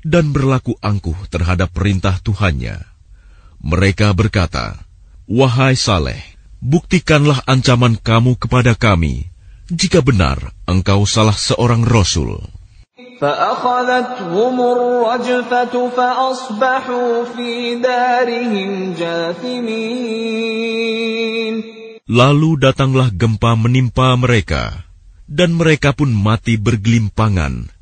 dan berlaku angkuh terhadap perintah Tuhannya. Mereka berkata, "Wahai Saleh, buktikanlah ancaman kamu kepada kami jika benar engkau salah seorang rasul." Lalu datanglah gempa menimpa mereka, dan mereka pun mati bergelimpangan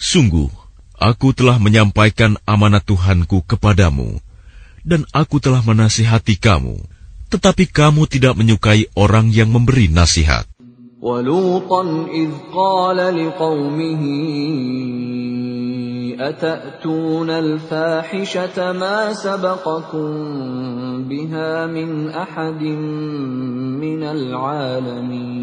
sungguh aku telah menyampaikan amanat Tuhanku kepadamu, dan aku telah menasihati kamu, tetapi kamu tidak menyukai orang yang memberi nasihat. ولوطا إذ قال لقومه أتأتون الفاحشة ما سبقكم بها من أحد من العالمين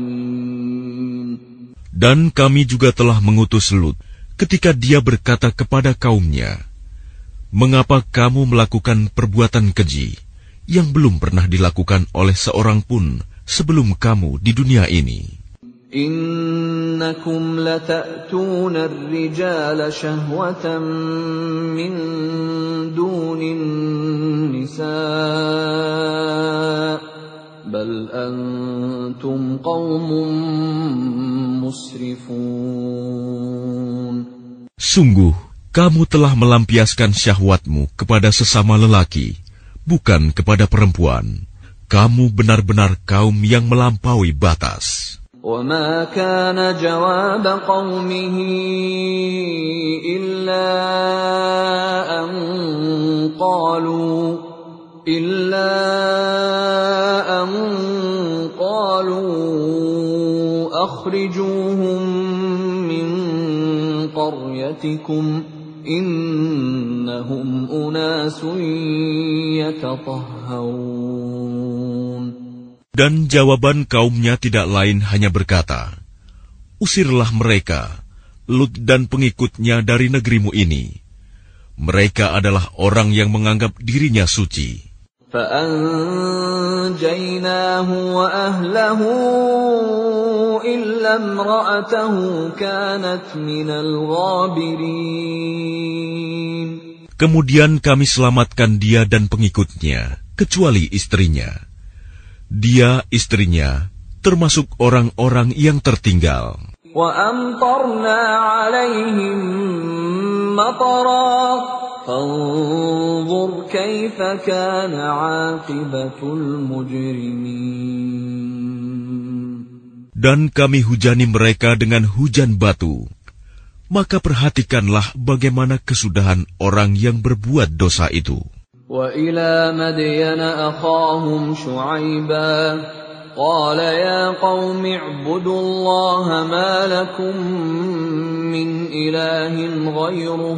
Dan kami juga telah mengutus Lut ketika dia berkata kepada kaumnya, Mengapa kamu melakukan perbuatan keji yang belum pernah dilakukan oleh seorang pun sebelum kamu di dunia ini? إنكم لتأتون الرجال شهوة من دون النساء بل أنتم قوم مسرفون Sungguh, kamu telah melampiaskan syahwatmu kepada sesama lelaki, bukan kepada perempuan. Kamu benar-benar kaum yang melampaui batas. وما كان جواب قومه إلا أن قالوا إلا أن قالوا أخرجوهم من قريتكم إنهم أناس يتطهرون Dan jawaban kaumnya tidak lain hanya berkata, Usirlah mereka, Lut dan pengikutnya dari negerimu ini. Mereka adalah orang yang menganggap dirinya suci. فأنجيناه وأهله إلا امرأته كانت من الغابرين Kemudian kami selamatkan dia dan pengikutnya, kecuali istrinya. Dia, istrinya, termasuk orang-orang yang tertinggal. وأمطرنا عليهم مطرا فانظر كيف كان عاقبة المجرمين Dan kami hujani mereka dengan hujan batu. Maka perhatikanlah bagaimana kesudahan orang yang berbuat dosa itu. وإلى مدين أخاهم شعيبا قال يا قوم اعبدوا الله ما لكم من إله غيره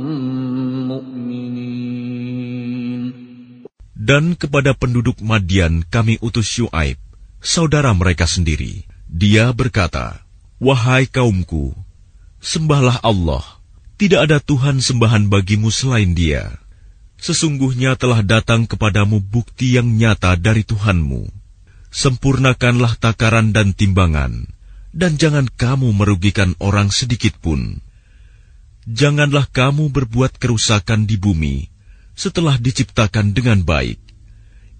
Dan kepada penduduk Madian kami utus Syuaib, saudara mereka sendiri. Dia berkata, Wahai kaumku, sembahlah Allah. Tidak ada Tuhan sembahan bagimu selain dia. Sesungguhnya telah datang kepadamu bukti yang nyata dari Tuhanmu. Sempurnakanlah takaran dan timbangan, dan jangan kamu merugikan orang sedikit pun. Janganlah kamu berbuat kerusakan di bumi setelah diciptakan dengan baik.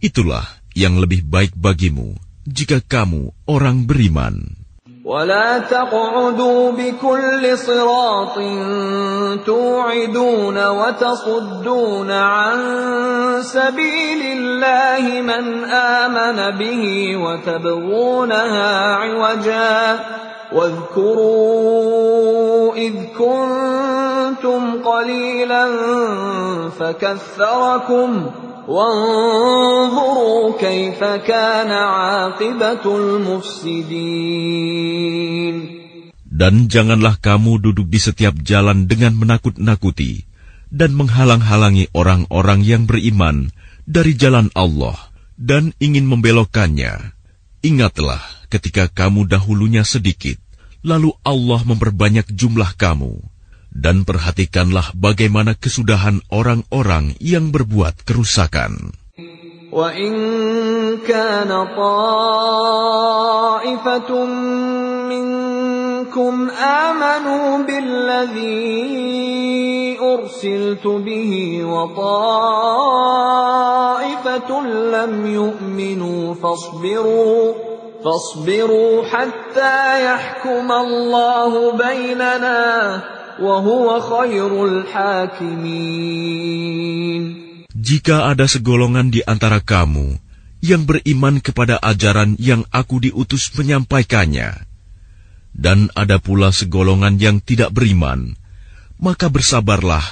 Itulah yang lebih baik bagimu jika kamu orang beriman. ولا تقعدوا بكل صراط توعدون وتصدون عن سبيل الله من آمن به وتبغونها عوجا واذكروا إذ كنتم قليلا فكثركم وانظروا كيف كان عاقبة المفسدين Dan janganlah kamu duduk di setiap jalan dengan menakut-nakuti dan menghalang-halangi orang-orang yang beriman dari jalan Allah dan ingin membelokkannya. Ingatlah ketika kamu dahulunya sedikit, lalu Allah memperbanyak jumlah kamu. Dan perhatikanlah bagaimana kesudahan orang-orang yang berbuat kerusakan. وَإِن كَانَ طَائِفَةٌ مِّنكُمْ آمَنُوا بِالَّذِي أُرْسِلْتُ بِهِ وَطَائِفَةٌ لَّمْ يُؤْمِنُوا فَاصْبِرُوا فَاصْبِرُوا حَتَّىٰ يَحْكُمَ اللَّهُ بَيْنَنَا وَهُوَ خَيْرُ الْحَاكِمِينَ Jika ada segolongan di antara kamu yang beriman kepada ajaran yang aku diutus menyampaikannya, dan ada pula segolongan yang tidak beriman, maka bersabarlah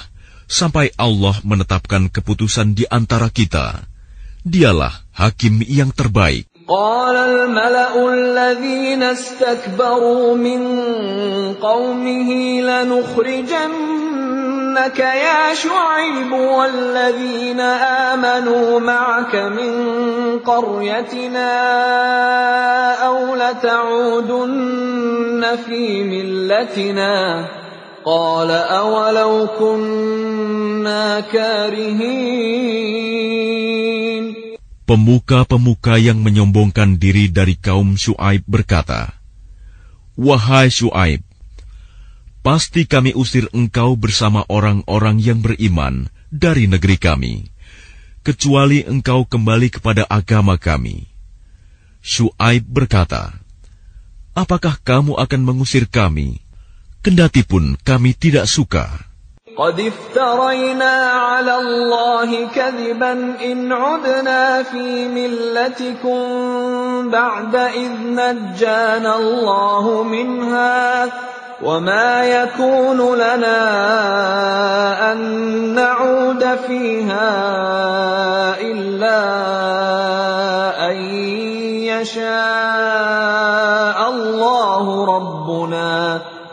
sampai Allah menetapkan keputusan di antara kita. Dialah hakim yang terbaik. قال الملأ الذين استكبروا من قومه لنخرجنك يا شعيب والذين آمنوا معك من قريتنا أو لتعودن في ملتنا قال أولو كنا كارهين Pemuka-pemuka yang menyombongkan diri dari kaum Syuaib berkata, Wahai Syuaib, pasti kami usir engkau bersama orang-orang yang beriman dari negeri kami, kecuali engkau kembali kepada agama kami. Syuaib berkata, Apakah kamu akan mengusir kami, kendati pun kami tidak suka?' قد افترينا على الله كذبا إن عدنا في ملتكم بعد إذ نجانا الله منها وما يكون لنا أن نعود فيها إلا أن يشاء الله ربنا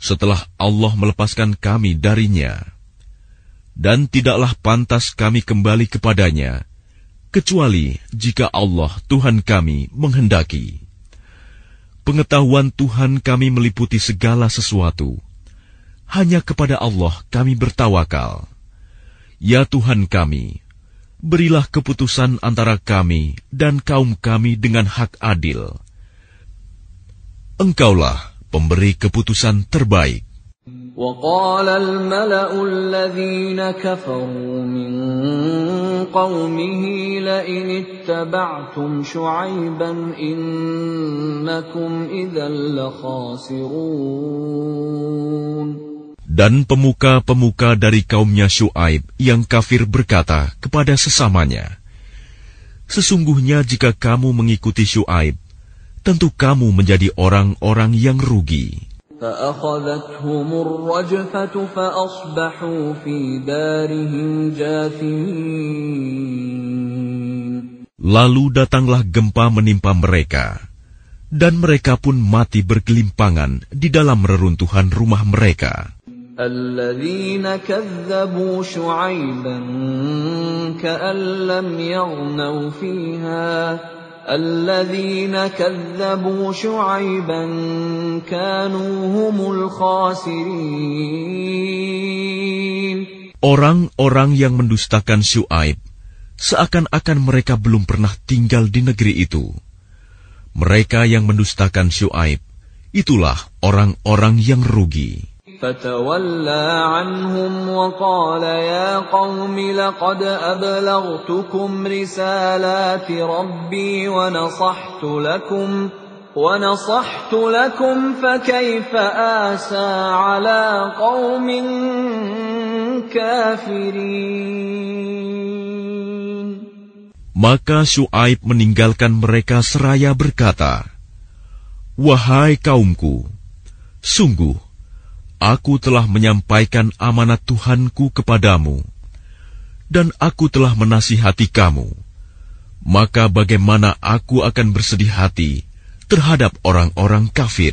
setelah Allah melepaskan kami darinya. Dan tidaklah pantas kami kembali kepadanya, kecuali jika Allah Tuhan kami menghendaki. Pengetahuan Tuhan kami meliputi segala sesuatu. Hanya kepada Allah kami bertawakal. Ya Tuhan kami, berilah keputusan antara kami dan kaum kami dengan hak adil. Engkaulah pemberi keputusan terbaik. وقال الملأ الذين كفروا من قومه لئن اتبعتم شعيبا إنكم إذا لخاسرون Dan pemuka-pemuka dari kaumnya Shu'aib yang kafir berkata kepada sesamanya, Sesungguhnya jika kamu mengikuti Shu'aib, tentu kamu menjadi orang-orang yang rugi. فأخذتهم الرجفة فأصبحوا في دارهم جاثمين Lalu datanglah gempa menimpa mereka, dan mereka pun mati berkelimpangan di dalam reruntuhan rumah mereka. الذين كذبوا شعيبا كأن لم يغنوا فيها الذين كذبوا شعيبا كانوا هم الخاسرين Orang-orang yang mendustakan Syuaib seakan-akan mereka belum pernah tinggal di negeri itu. Mereka yang mendustakan Syuaib, itulah orang-orang yang rugi. فتولى عنهم وقال يا قوم لقد أبلغتكم رسالات ربي ونصحت لكم ونصحت لكم فكيف آسى على قوم كافرين؟ Maka Syuaib meninggalkan mereka seraya berkata, Wahai kaumku, sungguh Aku telah menyampaikan amanat Tuhanku kepadamu, dan aku telah menasihati kamu. Maka bagaimana aku akan bersedih hati terhadap orang-orang kafir?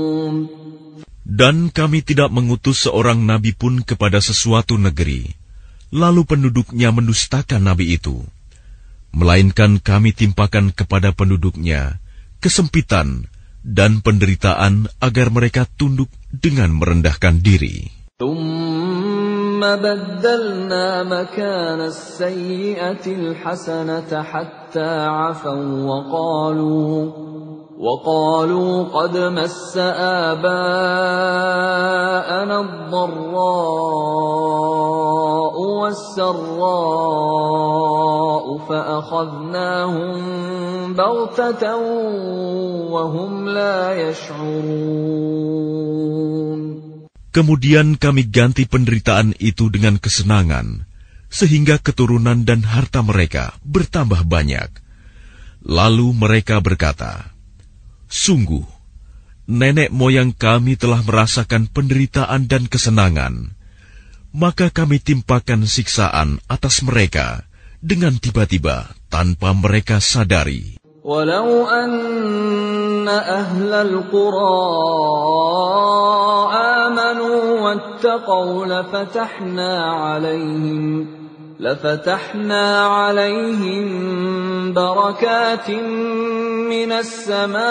Dan kami tidak mengutus seorang nabi pun kepada sesuatu negeri, lalu penduduknya mendustakan nabi itu. Melainkan kami timpakan kepada penduduknya kesempitan dan penderitaan agar mereka tunduk dengan merendahkan diri. ثم بدلنا مكان السيئة الحسنة حتى عفوا وقالوا وقالوا قد مس آباءنا الضراء والسراء فأخذناهم بغتة وهم لا يشعرون Kemudian kami ganti penderitaan itu dengan kesenangan, sehingga keturunan dan harta mereka bertambah banyak. Lalu mereka berkata, Sungguh, nenek moyang kami telah merasakan penderitaan dan kesenangan, maka kami timpakan siksaan atas mereka dengan tiba-tiba tanpa mereka sadari. ولو أن أهل القرى آمنوا واتقوا لفتحنا عليهم لفتحنا عليهم بركات من السماء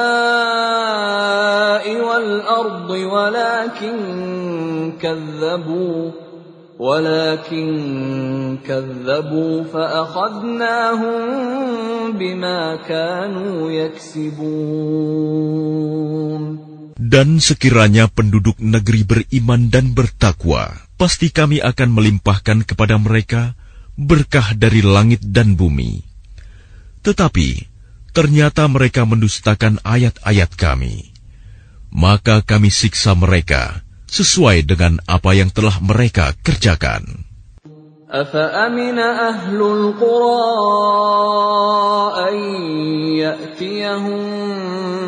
والأرض ولكن كذبوا ولكن كذبوا فأخذناهم بما كانوا يكسبون Dan sekiranya penduduk negeri beriman dan bertakwa, pasti kami akan melimpahkan kepada mereka berkah dari langit dan bumi. Tetapi ternyata mereka mendustakan ayat-ayat kami. Maka kami siksa mereka sesuai dengan apa yang telah mereka kerjakan. أفأمن أهل القرى أن يأتيهم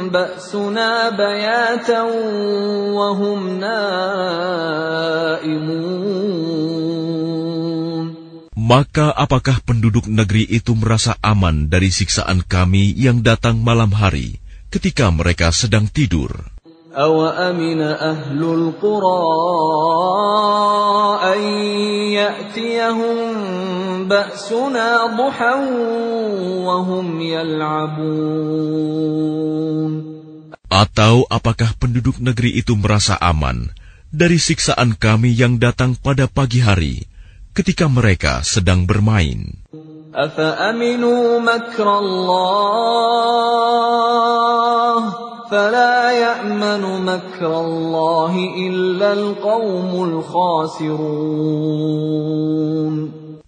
بأسنا بياتا وهم نائمون Maka apakah penduduk negeri itu merasa aman dari siksaan kami yang datang malam hari ketika mereka sedang tidur? أَوَأَمِنَ أَهْلُ الْقُرَىٰ أَن يَأْتِيَهُم بَأْسُنَا ضُحًى وَهُمْ يَلْعَبُونَ Atau apakah penduduk negeri itu merasa aman dari siksaan kami yang datang pada pagi hari ketika mereka sedang bermain.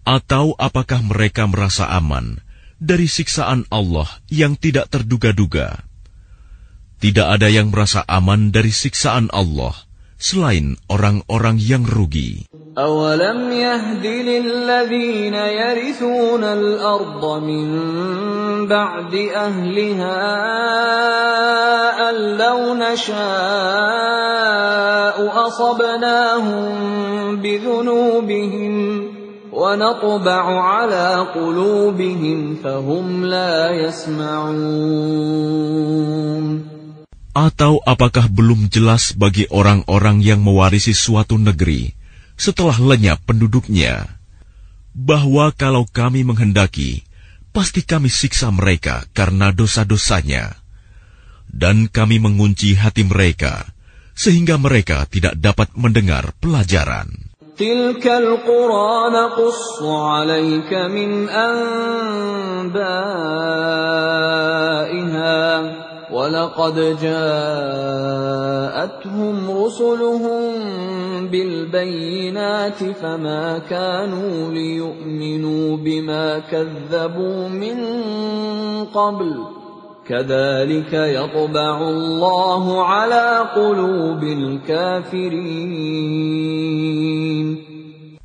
Atau apakah mereka merasa aman dari siksaan Allah yang tidak terduga-duga? Tidak ada yang merasa aman dari siksaan Allah – selain orang-orang yang rugi. أَوَلَمْ يَهْدِ لِلَّذِينَ يَرِثُونَ الْأَرْضَ مِن بَعْدِ أَهْلِهَا أَن لَّوْ نَشَاءُ أَصَبْنَاهُم بِذُنُوبِهِمْ وَنَطْبَعُ عَلَىٰ قُلُوبِهِمْ فَهُمْ لَا يَسْمَعُونَ Atau apakah belum jelas bagi orang-orang yang mewarisi suatu negeri setelah lenyap penduduknya, bahwa kalau kami menghendaki, pasti kami siksa mereka karena dosa-dosanya, dan kami mengunci hati mereka sehingga mereka tidak dapat mendengar pelajaran. الْقُرَىٰ نَقُصُّ عَلَيْكَ مِنْ أَنبَائِهَا ۚ وَلَقَدْ جَاءَتْهُمْ رُسُلُهُم بِالْبَيِّنَاتِ فَمَا كَانُوا لِيُؤْمِنُوا بِمَا كَذَّبُوا مِن قَبْلُ ۚ كَذَٰلِكَ يَطْبَعُ اللَّهُ عَلَىٰ قُلُوبِ الْكَافِرِينَ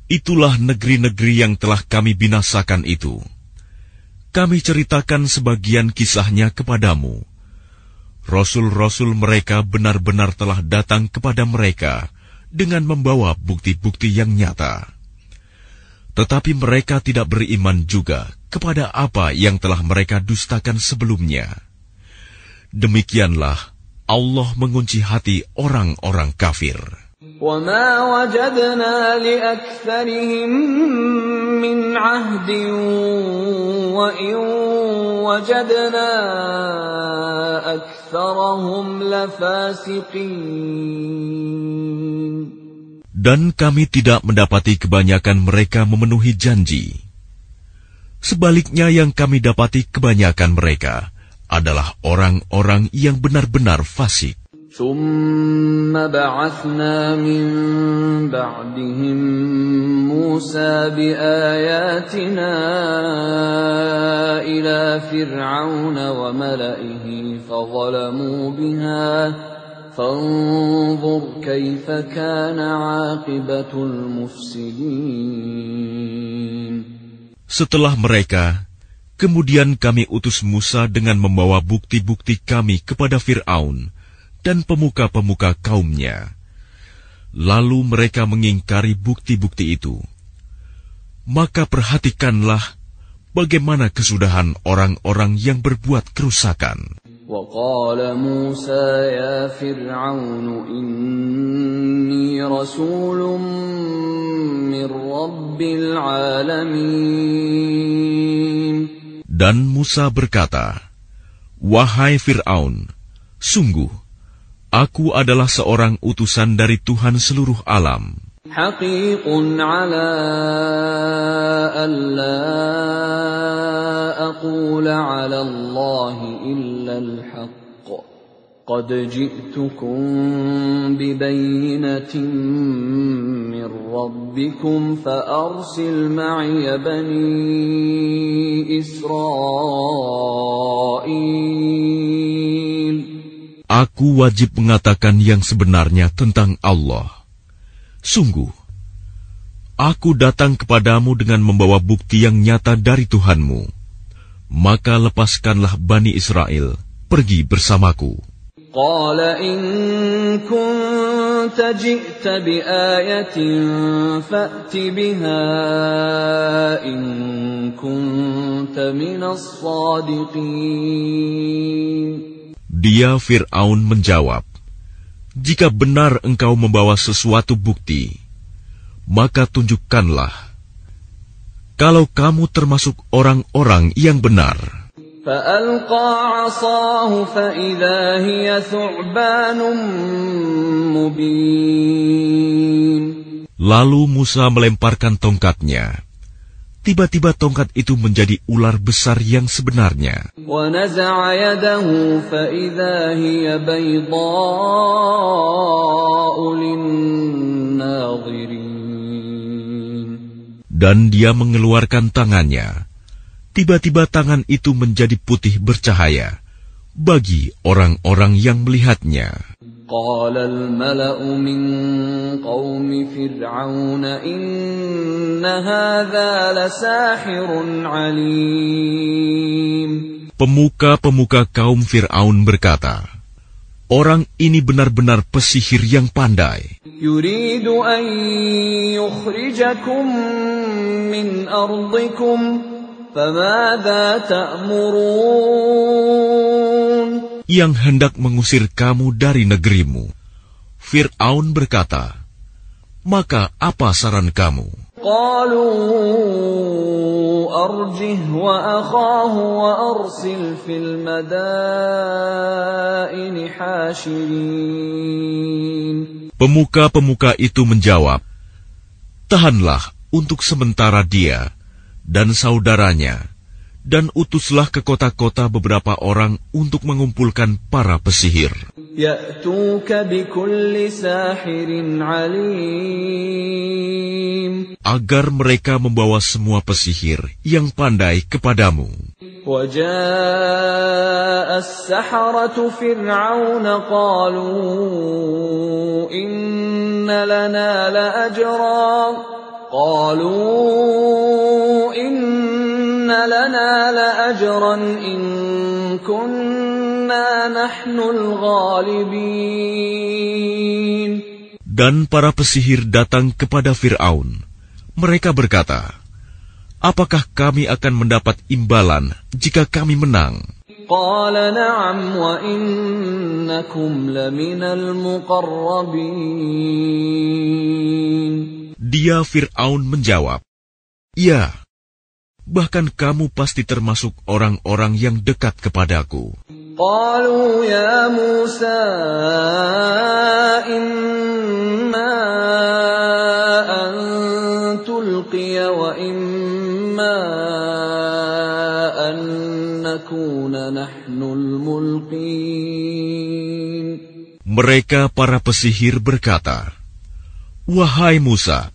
Itulah negeri-negeri yang telah kami binasakan itu. Kami ceritakan sebagian kisahnya kepadamu. Rasul-rasul mereka benar-benar telah datang kepada mereka dengan membawa bukti-bukti yang nyata. Tetapi mereka tidak beriman juga kepada apa yang telah mereka dustakan sebelumnya. Demikianlah Allah mengunci hati orang-orang kafir. وَمَا وَجَدْنَا لِأَكْثَرِهِم مِّنْ عَهْدٍ وَإِن وَجَدْنَا أَكْثَرَهُمْ لَفَاسِقِينَ Dan kami tidak mendapati kebanyakan mereka memenuhi janji. Sebaliknya yang kami dapati kebanyakan mereka adalah orang-orang yang benar-benar fasik. ثُمَّ بَعَثْنَا مِن بَعْدِهِم مُّوسَىٰ بِآيَاتِنَا إِلَىٰ فِرْعَوْنَ وَمَلَئِهِ فَظَلَمُوا بِهَا ۖ فَانظُرْ كَيْفَ كَانَ عَاقِبَةُ الْمُفْسِدِينَ Setelah mereka, kemudian kami utus Musa dengan membawa bukti-bukti kami kepada Fir'aun dan pemuka-pemuka kaumnya. Lalu mereka mengingkari bukti-bukti itu. Maka perhatikanlah bagaimana kesudahan orang-orang yang berbuat kerusakan. وقال موسى يا فرعون إني رسول من رب العالمين Dan Musa berkata, Wahai Fir'aun, sungguh, aku adalah seorang utusan dari Tuhan seluruh alam. Aku wajib mengatakan yang sebenarnya tentang Allah. Sungguh, aku datang kepadamu dengan membawa bukti yang nyata dari Tuhanmu. Maka lepaskanlah Bani Israel, pergi bersamaku. Qala in kunta ji'ta bi ayatin fa'ti biha in kunta minas sadiqin. Dia Fir'aun menjawab, Jika benar engkau membawa sesuatu bukti, maka tunjukkanlah. Kalau kamu termasuk orang-orang yang benar. Lalu Musa melemparkan tongkatnya tiba-tiba tongkat itu menjadi ular besar yang sebenarnya. Dan dia mengeluarkan tangannya. Tiba-tiba tangan itu menjadi putih bercahaya bagi orang-orang yang melihatnya. قال الملأ من قوم فرعون إن هذا لساحر عليم Pemuka-pemuka kaum Fir'aun berkata, Orang ini benar-benar pesihir yang pandai. يريد أن يخرجكم من أرضكم فماذا تأمرون yang hendak mengusir kamu dari negerimu. Fir'aun berkata, Maka apa saran kamu? Pemuka-pemuka itu menjawab, Tahanlah untuk sementara dia dan saudaranya, dan utuslah ke kota-kota beberapa orang untuk mengumpulkan para pesihir. يأتوك بكل ساحر عليم agar mereka membawa semua pesihir yang pandai kepadamu. وجاء السحرة فرعون قالوا إن لنا لأجرا قالوا إن لنا لأجرا إن كنا نحن الغالبين Dan para pesihir datang kepada Firaun. Mereka berkata, "Apakah kami akan mendapat imbalan jika kami menang?" قال نعم وإنكم لمن المقربين Dia Firaun menjawab, "Ya, bahkan kamu pasti termasuk orang-orang yang dekat kepadaku. Mereka para pesihir berkata, Wahai Musa,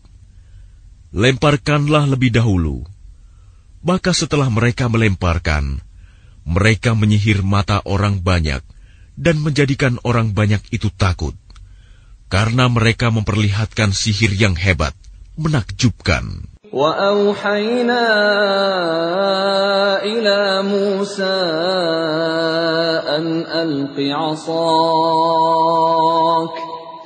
"Lemparkanlah lebih dahulu." Maka setelah mereka melemparkan, mereka menyihir mata orang banyak dan menjadikan orang banyak itu takut. Karena mereka memperlihatkan sihir yang hebat, menakjubkan. وأوحينا إلى موسى أن ألق عصاك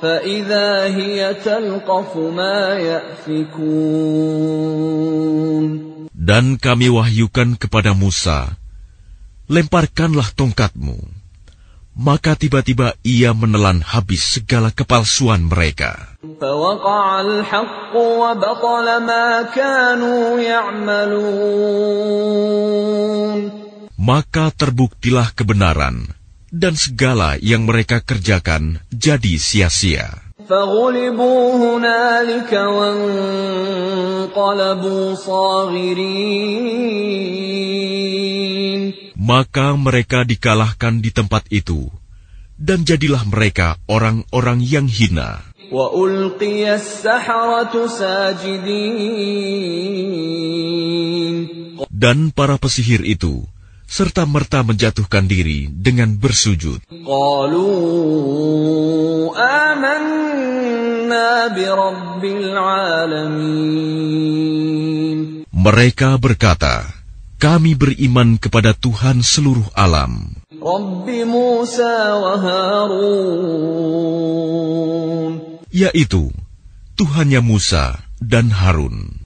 فإذا هي تلقف ما يأفكون Dan kami wahyukan kepada Musa, lemparkanlah tongkatmu. Maka tiba-tiba ia menelan habis segala kepalsuan mereka. فوقع الحق وبطل ما كانوا يعملون Maka terbuktilah kebenaran, dan segala yang mereka kerjakan jadi sia-sia. Maka mereka dikalahkan di tempat itu, dan jadilah mereka orang-orang yang hina. Dan para pesihir itu serta-merta menjatuhkan diri dengan bersujud. Mereka berkata, kami beriman kepada Tuhan seluruh alam. Rabbi Musa wa Harun. Yaitu Tuhannya Musa dan Harun.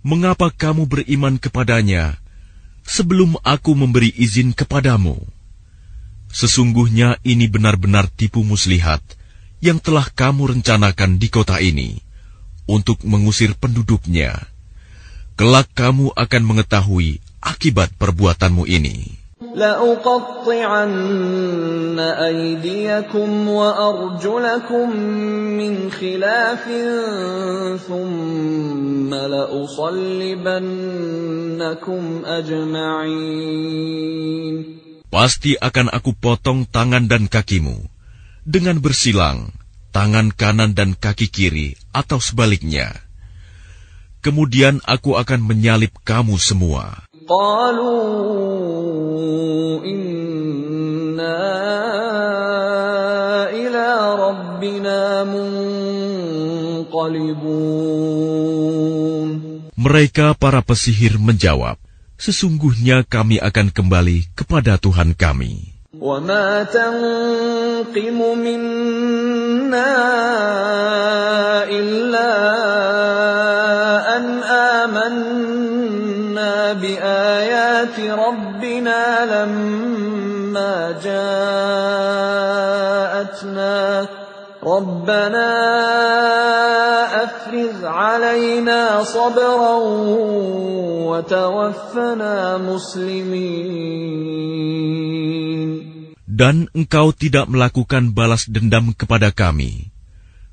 "Mengapa kamu beriman kepadanya sebelum aku memberi izin kepadamu? Sesungguhnya ini benar-benar tipu muslihat yang telah kamu rencanakan di kota ini untuk mengusir penduduknya. Kelak kamu akan mengetahui akibat perbuatanmu ini." لأقطعن أيديكم وأرجلكم من خلاف ثم لأصلبنكم أجمعين Pasti akan aku potong tangan dan kakimu dengan bersilang, tangan kanan dan kaki kiri atau sebaliknya. Kemudian aku akan menyalip kamu semua. قالوا إنا إلى ربنا منقلبون Mereka para pesihir menjawab, Sesungguhnya kami akan kembali kepada Tuhan kami. وما تنقم منا إلا أن آمنا بآيات ربنا لما جاءتنا ربنا أفرغ علينا صبرا وتوفنا مسلمين Dan engkau tidak melakukan balas dendam kepada kami,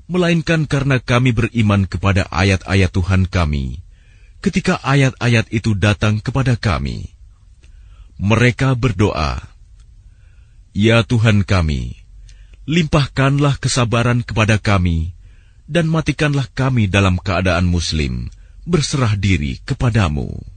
melainkan karena kami beriman kepada ayat-ayat Tuhan kami, ketika ayat-ayat itu datang kepada kami. Mereka berdoa, Ya Tuhan kami, limpahkanlah kesabaran kepada kami, dan matikanlah kami dalam keadaan muslim, berserah diri kepadamu.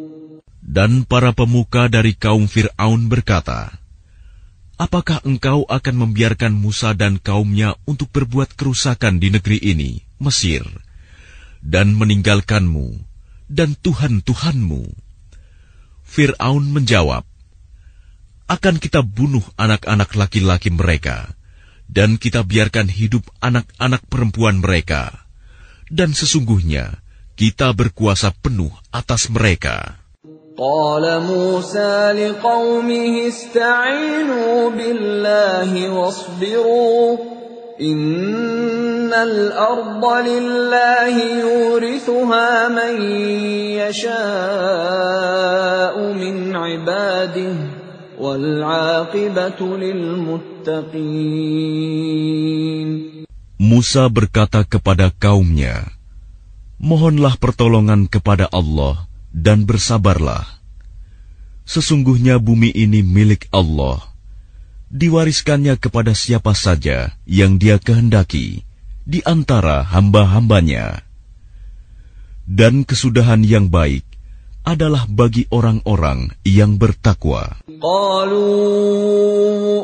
Dan para pemuka dari kaum Fir'aun berkata, Apakah engkau akan membiarkan Musa dan kaumnya untuk berbuat kerusakan di negeri ini, Mesir, dan meninggalkanmu dan Tuhan-Tuhanmu? Fir'aun menjawab, Akan kita bunuh anak-anak laki-laki mereka, dan kita biarkan hidup anak-anak perempuan mereka. Dan sesungguhnya, kita berkuasa penuh atas mereka. قال موسى لقومه استعينوا بالله واصبروا إن الأرض لله يورثها من يشاء من عباده والعاقبة للمتقين Musa berkata kepada kaumnya, Mohonlah pertolongan kepada Allah dan bersabarlah. Sesungguhnya bumi ini milik Allah. Diwariskannya kepada siapa saja yang dia kehendaki di antara hamba-hambanya. Dan kesudahan yang baik adalah bagi orang-orang yang bertakwa. قالوا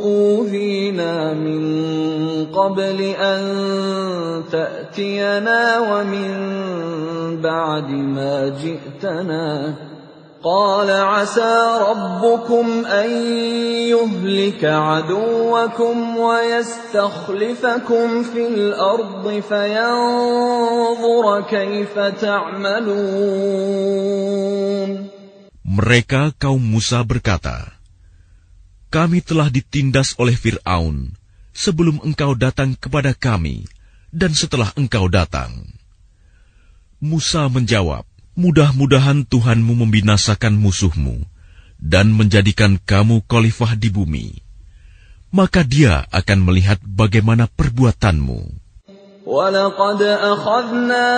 أوذينا من قبل أن تأتينا ومن بعد ما جئتنا قال عسى ربكم أن يهلك عدوكم ويستخلفكم في الأرض فينظر كيف تعملون Mereka kaum Musa berkata, Kami telah ditindas oleh Fir'aun sebelum engkau datang kepada kami dan setelah engkau datang. Musa menjawab, Mudah-mudahan Tuhanmu membinasakan musuhmu dan menjadikan kamu khalifah di bumi. Maka dia akan melihat bagaimana perbuatanmu. ولقد أخذنا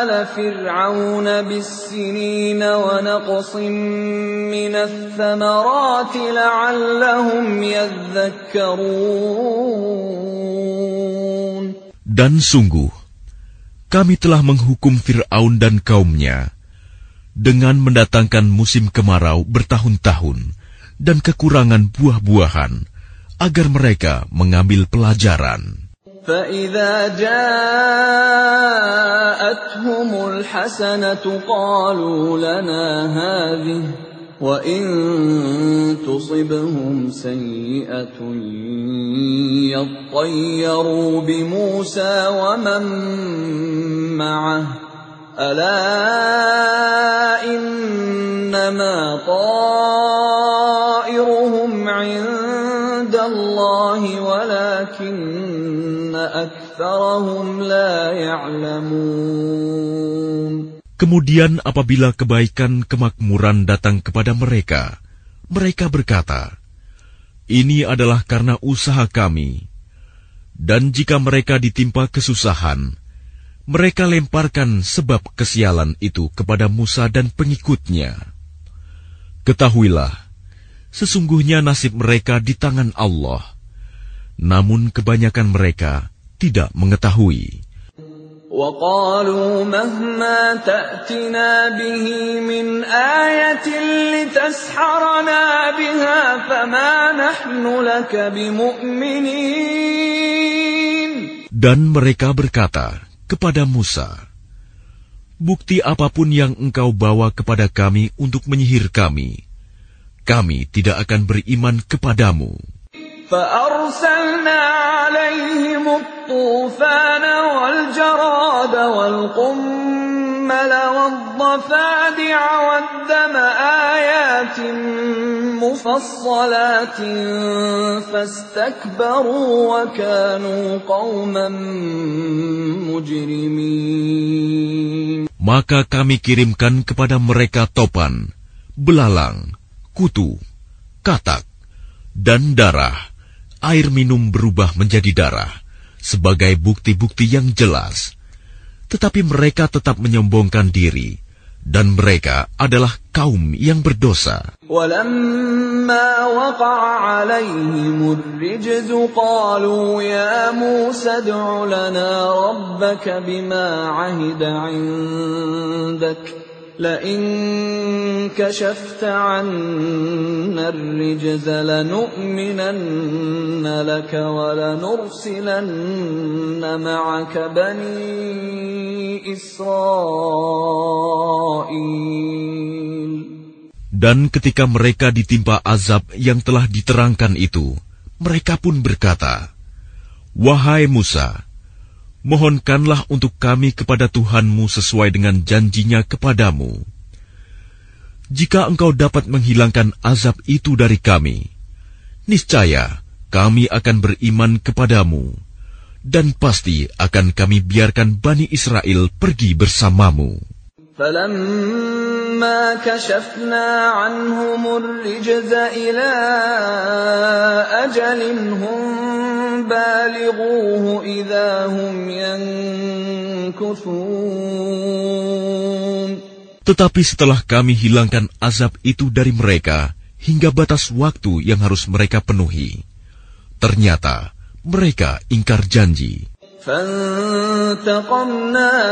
آل فرعون بالسنين ونقص من الثمرات لعلهم يذكرون Dan sungguh, kami telah menghukum Fir'aun dan kaumnya dengan mendatangkan musim kemarau bertahun-tahun dan kekurangan buah-buahan agar mereka mengambil pelajaran. فإذا جاءتهم الحسنة قالوا لنا هذه وإن تصبهم سيئة يطيروا بموسى ومن معه ألا إنما طائرهم عند الله ولكن Kemudian apabila kebaikan kemakmuran datang kepada mereka, mereka berkata, Ini adalah karena usaha kami. Dan jika mereka ditimpa kesusahan, mereka lemparkan sebab kesialan itu kepada Musa dan pengikutnya. Ketahuilah, sesungguhnya nasib mereka di tangan Allah. Namun kebanyakan mereka tidak mengetahui. وقالوا مهما تأتنا به من آية لتسحرنا بها فما نحن لك بمؤمنين Dan mereka berkata kepada Musa, Bukti apapun yang engkau bawa kepada kami untuk menyihir kami, kami tidak akan beriman kepadamu. فأرسلنا عليهم الطوفان والجراد والقمل والضفادع والدم آيات مفصلات فاستكبروا وكانوا قوما مجرمين. Maka kami kirimkan kepada mereka topan, belalang, kutu, katak, dan darah. air minum berubah menjadi darah sebagai bukti-bukti yang jelas. Tetapi mereka tetap menyombongkan diri, dan mereka adalah kaum yang berdosa. ولما وقع عليهم الرجز قالوا يا موسى ادع لنا ربك بما عهد عندك لئن كشفت عنا الرجز لنؤمنن لك ولنرسلن معك بني إسرائيل Dan ketika mereka ditimpa azab yang telah diterangkan itu, mereka pun berkata, Wahai Musa, mohonkanlah untuk kami kepada Tuhanmu sesuai dengan janjinya kepadamu. Jika engkau dapat menghilangkan azab itu dari kami, niscaya kami akan beriman kepadamu, dan pasti akan kami biarkan Bani Israel pergi bersamamu. فلما كشفنا عنهم الرجز إلى أجل هم بالغوه إذا هم ينكثون Tetapi setelah kami hilangkan azab itu dari mereka hingga batas waktu yang harus mereka penuhi, ternyata mereka ingkar janji. فانتقمنا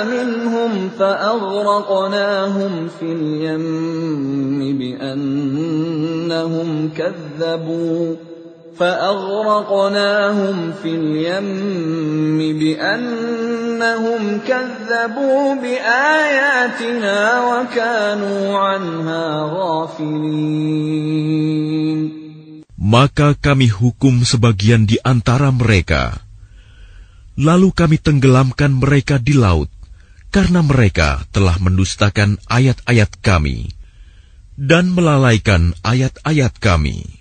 منهم فأغرقناهم في اليم بأنهم كذبوا فأغرقناهم في اليم بأنهم كذبوا بآياتنا وكانوا عنها غافلين Maka kami hukum sebagian di antara mereka. Lalu kami tenggelamkan mereka di laut, karena mereka telah mendustakan ayat-ayat kami dan melalaikan ayat-ayat kami.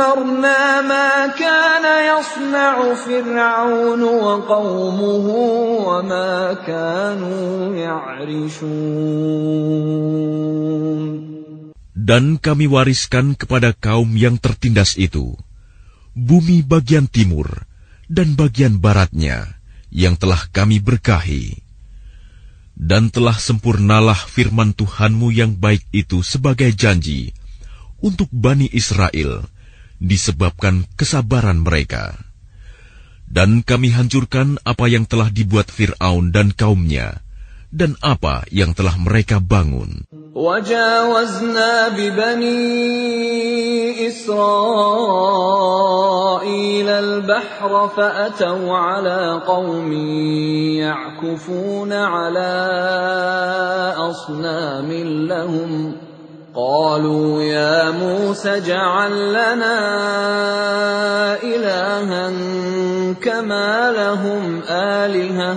ودمرنا ما كان يصنع فرعون وقومه وما كانوا يعرشون Dan kami wariskan kepada kaum yang tertindas itu bumi bagian timur dan bagian baratnya yang telah kami berkahi. Dan telah sempurnalah firman Tuhanmu yang baik itu sebagai janji untuk Bani Israel disebabkan kesabaran mereka. Dan kami hancurkan apa yang telah dibuat Fir'aun dan kaumnya, dan apa yang telah mereka bangun. وجاوزنا ببني إسرائيل البحر فأتوا على قوم يعكفون على أصنام لهم قالوا يا موسى اجعل لنا إلها كما لهم آلهة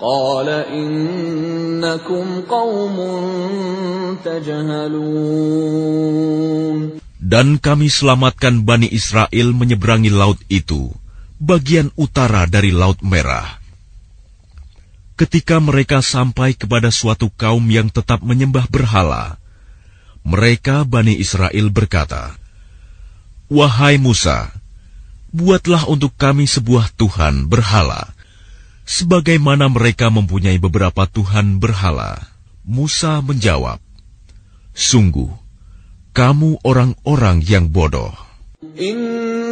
قال إنكم قوم تجهلون Dan kami selamatkan Bani Israel menyeberangi laut itu, bagian utara dari Laut Merah. Ketika mereka sampai kepada suatu kaum yang tetap menyembah berhala, mereka Bani Israel berkata, Wahai Musa, buatlah untuk kami sebuah Tuhan berhala, sebagaimana mereka mempunyai beberapa Tuhan berhala. Musa menjawab, Sungguh, kamu orang-orang yang bodoh. Inna.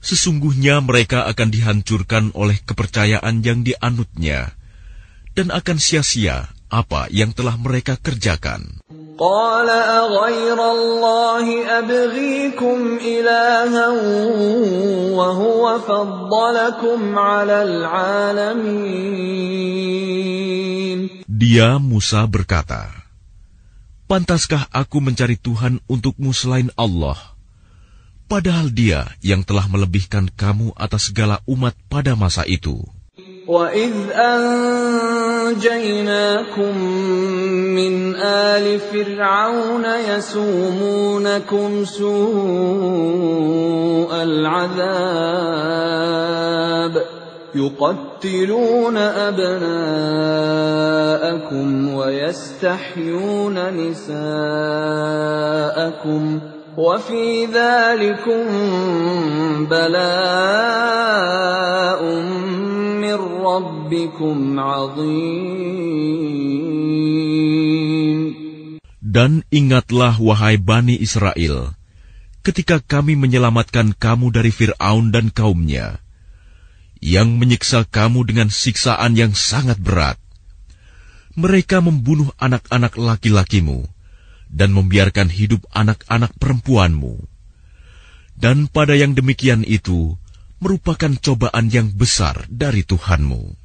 Sesungguhnya mereka akan dihancurkan oleh kepercayaan yang dianutnya, dan akan sia-sia apa yang telah mereka kerjakan. قال أغير الله أبغيكم إلها وهو فضلكم على العالمين Dia Musa berkata, Pantaskah aku mencari Tuhan untukmu selain Allah? Padahal dia yang telah melebihkan kamu atas segala umat pada masa itu. وَإِذْ أَنْجَيْنَاكُمْ مِنْ آلِ فِرْعَوْنَ يَسُومُونَكُمْ سُوءَ الْعَذَابِ يُقَتِّلُونَ أَبْنَاءَكُمْ وَيَسْتَحْيُونَ نِسَاءَكُمْ وَفِي ذَلِكُمْ بَلَاءٌ من ربكم عظيم Dan ingatlah wahai Bani Israel, ketika kami menyelamatkan kamu dari Fir'aun dan kaumnya, yang menyiksa kamu dengan siksaan yang sangat berat. Mereka membunuh anak-anak laki-lakimu dan membiarkan hidup anak-anak perempuanmu. Dan pada yang demikian itu, merupakan cobaan yang besar dari Tuhanmu.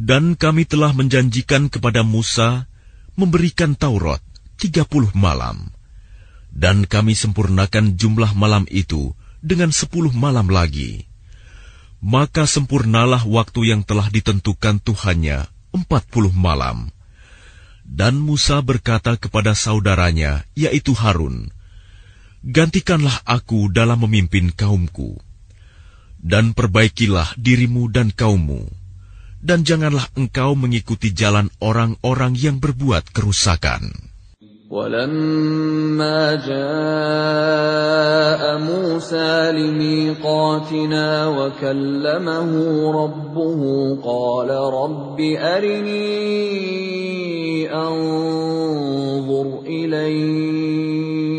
Dan kami telah menjanjikan kepada Musa memberikan Taurat tiga puluh malam. Dan kami sempurnakan jumlah malam itu dengan sepuluh malam lagi. Maka sempurnalah waktu yang telah ditentukan Tuhannya empat puluh malam. Dan Musa berkata kepada saudaranya, yaitu Harun, Gantikanlah aku dalam memimpin kaumku, dan perbaikilah dirimu dan kaummu, dan janganlah engkau mengikuti jalan orang-orang yang berbuat kerusakan. ولما جاء موسى لميقاتنا وكلمه ربه قال رب أرني أنظر إليك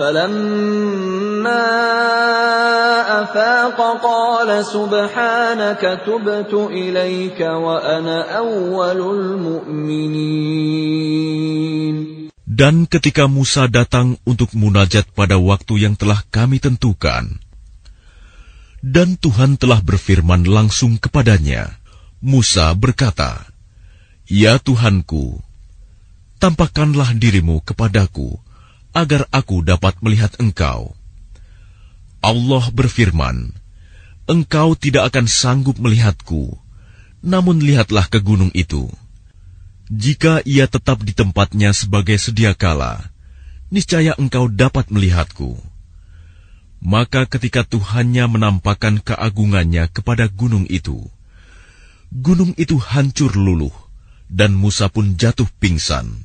فلما أفاق قال سبحانك تبت إليك وأنا أول المؤمنين Dan ketika Musa datang untuk munajat pada waktu yang telah kami tentukan, dan Tuhan telah berfirman langsung kepadanya, Musa berkata, Ya Tuhanku, tampakkanlah dirimu kepadaku, Agar aku dapat melihat engkau. Allah berfirman, Engkau tidak akan sanggup melihatku, namun lihatlah ke gunung itu. Jika ia tetap di tempatnya sebagai sedia kala, niscaya engkau dapat melihatku. Maka ketika Tuhannya menampakkan keagungannya kepada gunung itu, gunung itu hancur luluh, dan Musa pun jatuh pingsan.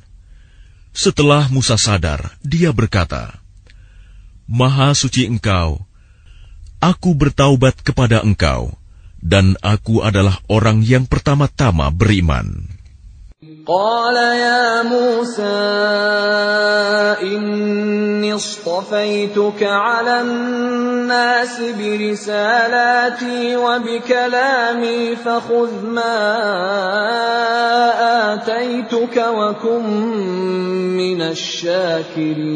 Setelah Musa sadar, dia berkata, Maha suci engkau, aku bertaubat kepada engkau, dan aku adalah orang yang pertama-tama beriman. قال يا موسى إني اصطفيتك على الناس برسالاتي وبكلامي فخذ ما آتيتك وكن من الشاكرين.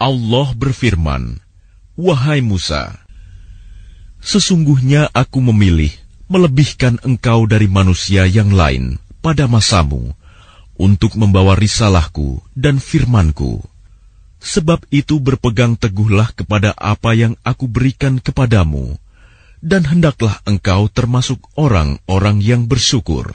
Allah berfirman, Wahai Musa, sesungguhnya aku memilih melebihkan engkau dari manusia yang lain pada masamu untuk membawa risalahku dan firmanku. Sebab itu berpegang teguhlah kepada apa yang aku berikan kepadamu, dan hendaklah engkau termasuk orang-orang yang bersyukur.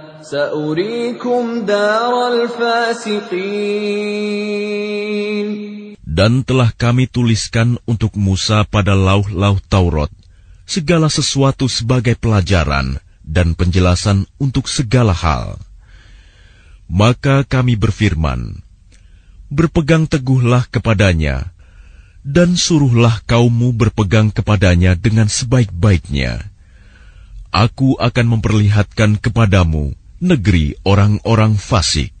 Dan telah kami tuliskan untuk Musa pada lauh-lauh Taurat segala sesuatu sebagai pelajaran dan penjelasan untuk segala hal. Maka kami berfirman, Berpegang teguhlah kepadanya, dan suruhlah kaummu berpegang kepadanya dengan sebaik-baiknya. Aku akan memperlihatkan kepadamu negeri orang-orang fasik.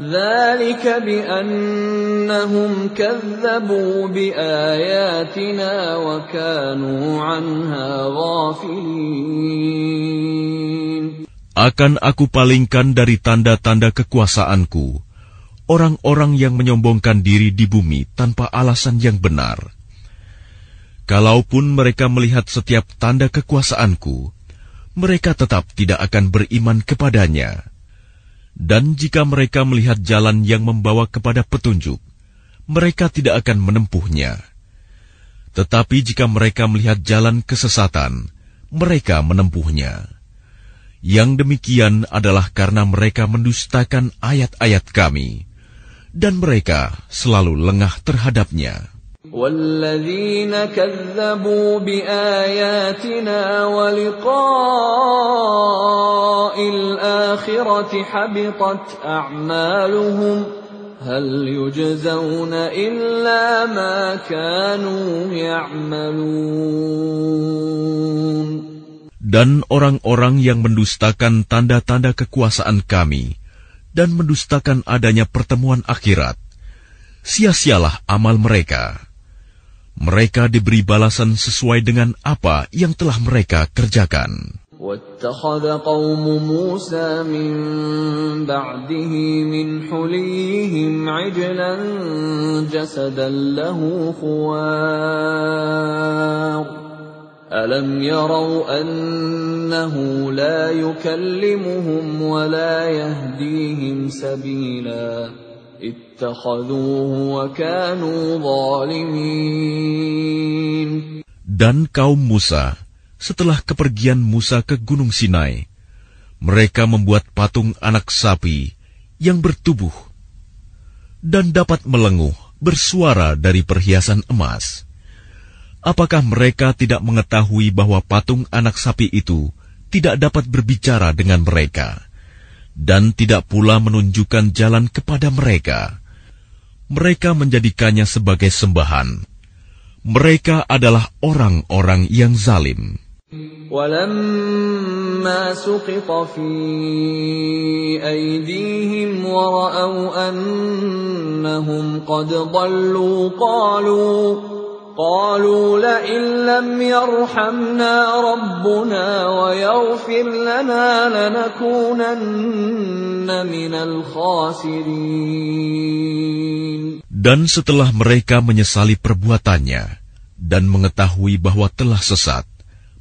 ذلك بأنهم كذبوا بآياتنا وكانوا عنها غافلين Akan aku palingkan dari tanda-tanda kekuasaanku orang-orang yang menyombongkan diri di bumi tanpa alasan yang benar. Kalaupun mereka melihat setiap tanda kekuasaanku, mereka tetap tidak akan beriman kepadanya. Dan jika mereka melihat jalan yang membawa kepada petunjuk, mereka tidak akan menempuhnya. Tetapi jika mereka melihat jalan kesesatan, mereka menempuhnya. Yang demikian adalah karena mereka mendustakan ayat-ayat Kami, dan mereka selalu lengah terhadapnya. والذين كذبوا بآياتنا ولقاء الآخرة حبطت أعمالهم هل يجزون إلا ما كانوا يعملون Dan orang-orang yang mendustakan tanda-tanda kekuasaan kami dan mendustakan adanya pertemuan akhirat, sia-sialah amal mereka mereka diberi balasan sesuai dengan apa yang telah mereka kerjakan. واتخذ قوم موسى من بعده من حليهم عجلا جسدا له خوار ألم يروا أنه لا يكلمهم ولا يهديهم سبيلاً dan kaum Musa, setelah kepergian Musa ke Gunung Sinai, mereka membuat patung anak sapi yang bertubuh dan dapat melenguh bersuara dari perhiasan emas. Apakah mereka tidak mengetahui bahwa patung anak sapi itu tidak dapat berbicara dengan mereka? dan tidak pula menunjukkan jalan kepada mereka. Mereka menjadikannya sebagai sembahan. Mereka adalah orang-orang yang zalim. ولما سقط في أيديهم ورأوا أنهم قد ضلوا قالوا قالوا لئن لم يرحمنا ربنا ويغفر لنا لنكونن من الخاسرين Dan setelah mereka menyesali perbuatannya dan mengetahui bahwa telah sesat,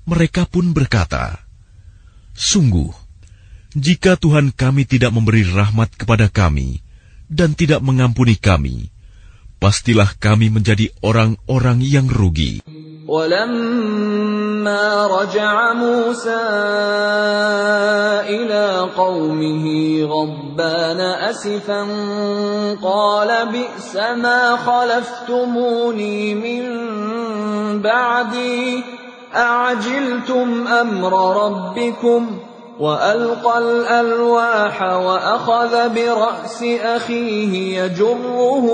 mereka pun berkata, Sungguh, jika Tuhan kami tidak memberi rahmat kepada kami dan tidak mengampuni kami, pastilah kami menjadi orang-orang yang rugi. ولما رجع موسى إلى قومه غضبان أسفا قال بئس ما خلفتموني من بعدي أعجلتم أمر ربكم ۖ وألقى الألواح وأخذ برأس أخيه يجره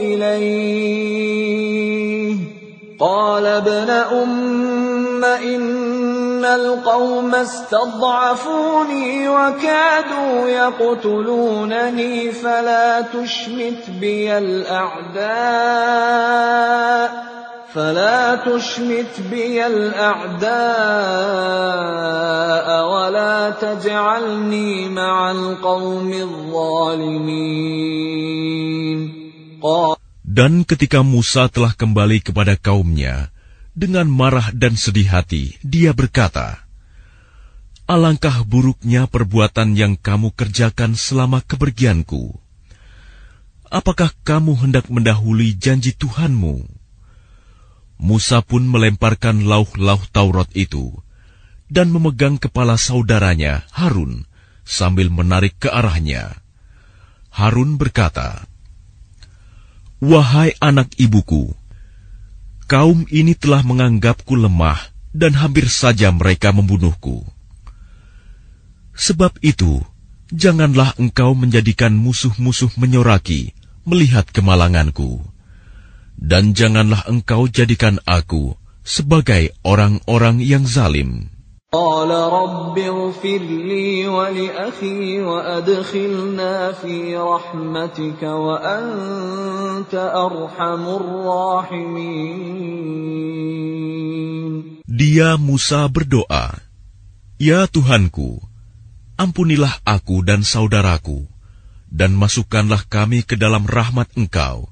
إليه. قال ابن أم إن القوم استضعفوني وكادوا يقتلونني فلا تشمت بي الأعداء. فلا تشمت بي الأعداء ولا تجعلني مع القوم الظالمين Dan ketika Musa telah kembali kepada kaumnya, dengan marah dan sedih hati, dia berkata, Alangkah buruknya perbuatan yang kamu kerjakan selama kepergianku. Apakah kamu hendak mendahului janji Tuhanmu? Musa pun melemparkan lauh-lauh Taurat itu dan memegang kepala saudaranya Harun sambil menarik ke arahnya. Harun berkata, "Wahai anak ibuku, kaum ini telah menganggapku lemah dan hampir saja mereka membunuhku. Sebab itu, janganlah engkau menjadikan musuh-musuh menyoraki melihat kemalanganku." dan janganlah engkau jadikan aku sebagai orang-orang yang zalim. Dia Musa berdoa, Ya Tuhanku, ampunilah aku dan saudaraku, dan masukkanlah kami ke dalam rahmat Engkau,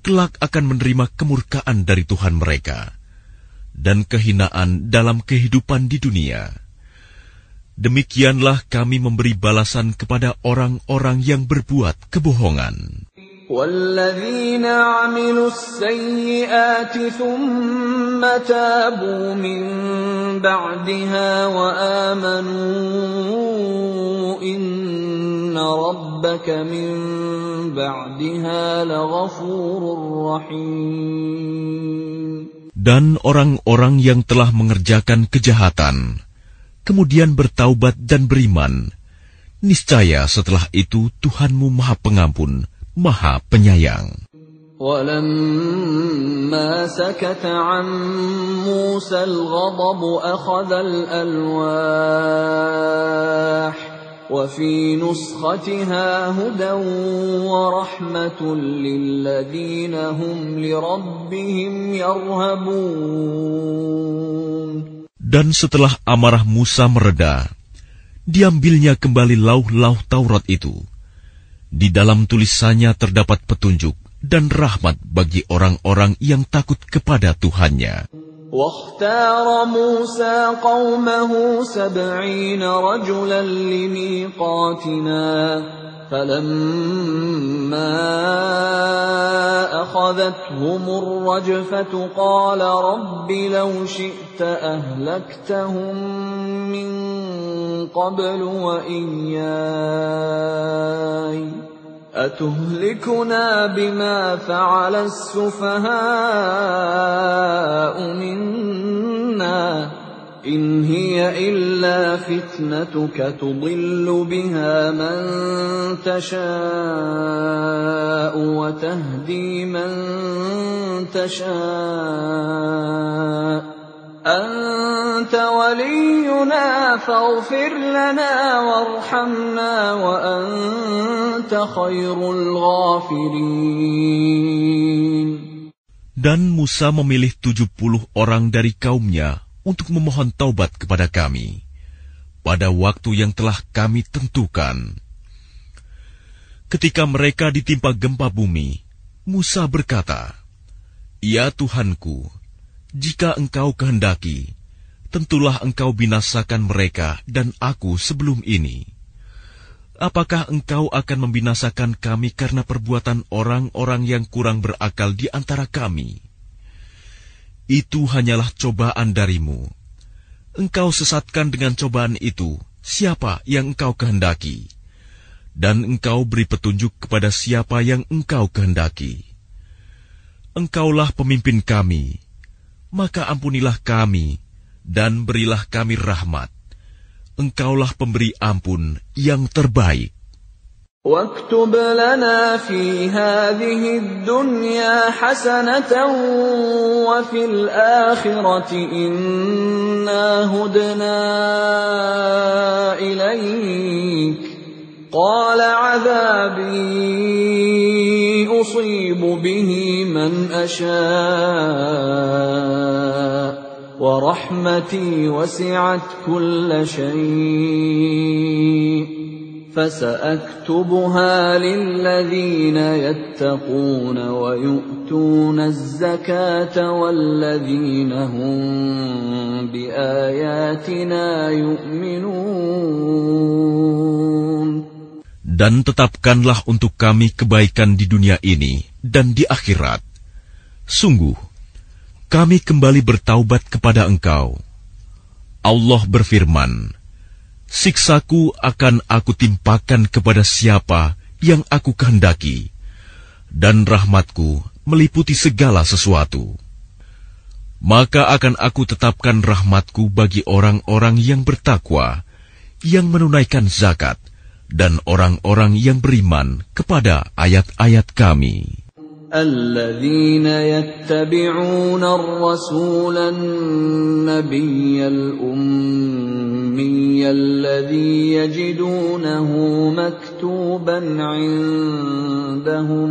kelak akan menerima kemurkaan dari Tuhan mereka dan kehinaan dalam kehidupan di dunia. Demikianlah kami memberi balasan kepada orang-orang yang berbuat kebohongan. والذين عملوا السيئات ثم تابوا من بعدها وآمنوا إن ربك من بعدها لغفور رحيم Dan orang-orang yang telah mengerjakan kejahatan, kemudian bertaubat dan beriman, niscaya setelah itu Tuhanmu Maha Pengampun, Maha Penyayang. ولما سكت عن موسى الغضب أخذ الألواح وفي نسختها هدى ورحمة للذين هم لربهم يرهبون Dan setelah amarah Musa mereda, diambilnya kembali lauh-lauh Taurat itu. Di dalam tulisannya terdapat petunjuk dan rahmat bagi orang-orang yang takut kepada Tuhannya. واختار موسى قومه سبعين رجلا لميقاتنا فلما أخذتهم الرجفة قال رب لو شئت أهلكتهم من قبل وإياي. أتهلكنا بما فعل السفهاء منا إن هي إلا فتنتك تضل بها من تشاء وتهدي من تشاء. أنت ولينا فاغفر لنا وارحمنا وأنت خير الغافرين Dan Musa memilih tujuh puluh orang dari kaumnya untuk memohon taubat kepada kami pada waktu yang telah kami tentukan. Ketika mereka ditimpa gempa bumi, Musa berkata, Ya Tuhanku, jika engkau kehendaki, tentulah engkau binasakan mereka dan aku sebelum ini. Apakah engkau akan membinasakan kami karena perbuatan orang-orang yang kurang berakal di antara kami? Itu hanyalah cobaan darimu. Engkau sesatkan dengan cobaan itu siapa yang engkau kehendaki, dan engkau beri petunjuk kepada siapa yang engkau kehendaki. Engkaulah pemimpin kami, maka ampunilah kami dan berilah kami rahmat. Engkaulah pemberi ampun yang terbaik. واكتب لنا في هذه الدنيا حسنة وفي الآخرة إنا هدنا إليك قال عذابي أصيب به من أشاء ورحمتي وسعت كل شيء فسأكتبها للذين يتقون ويؤتون الزكاة والذين هم بآياتنا يؤمنون Dan tetapkanlah untuk kami kebaikan di dunia ini dan di akhirat. Sungguh, kami kembali bertaubat kepada Engkau. Allah berfirman, Siksaku akan aku timpakan kepada siapa yang aku kehendaki, dan rahmatku meliputi segala sesuatu. Maka akan aku tetapkan rahmatku bagi orang-orang yang bertakwa, yang menunaikan zakat, dan orang-orang yang beriman kepada ayat-ayat kami. الذين يتبعون الرسول النبي الأمي الذي يجدونه مكتوبا عندهم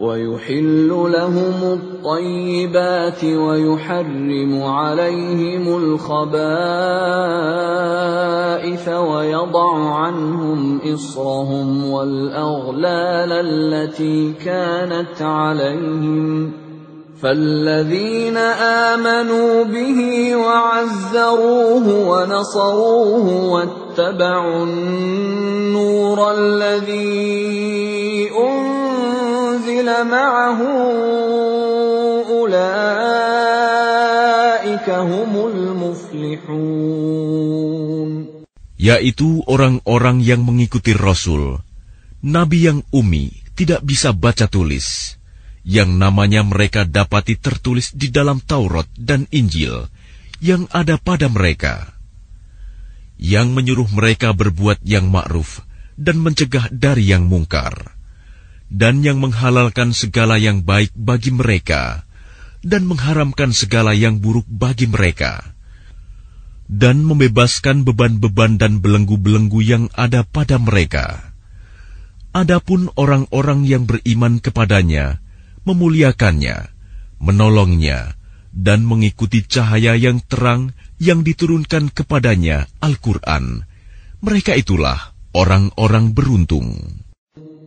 ويحل لهم الطيبات ويحرم عليهم الخبائث ويضع عنهم إصرهم والأغلال التي كانت عليهم. فالذين آمنوا به وعزروه ونصروه واتبعوا النور الذي أنزل معه أولئك هم المفلحون yaitu orang-orang yang mengikuti Rasul, Nabi yang umi tidak bisa baca tulis, yang namanya mereka dapati tertulis di dalam Taurat dan Injil yang ada pada mereka, yang menyuruh mereka berbuat yang ma'ruf dan mencegah dari yang mungkar, dan yang menghalalkan segala yang baik bagi mereka, dan mengharamkan segala yang buruk bagi mereka, dan membebaskan beban-beban dan belenggu-belenggu yang ada pada mereka. Adapun orang-orang yang beriman kepadanya, memuliakannya, menolongnya, dan mengikuti cahaya yang terang yang diturunkan kepadanya Al-Quran. Mereka itulah orang-orang beruntung.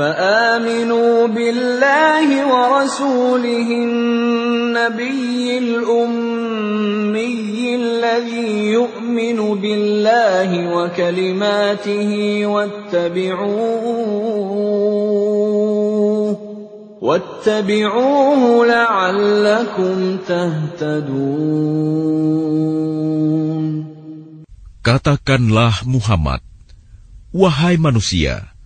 فآمنوا بالله ورسوله النبي الأمي الذي يؤمن بالله وكلماته واتبعوه واتبعوه لعلكم تهتدون. Katakanlah Muhammad, Wahai manusia,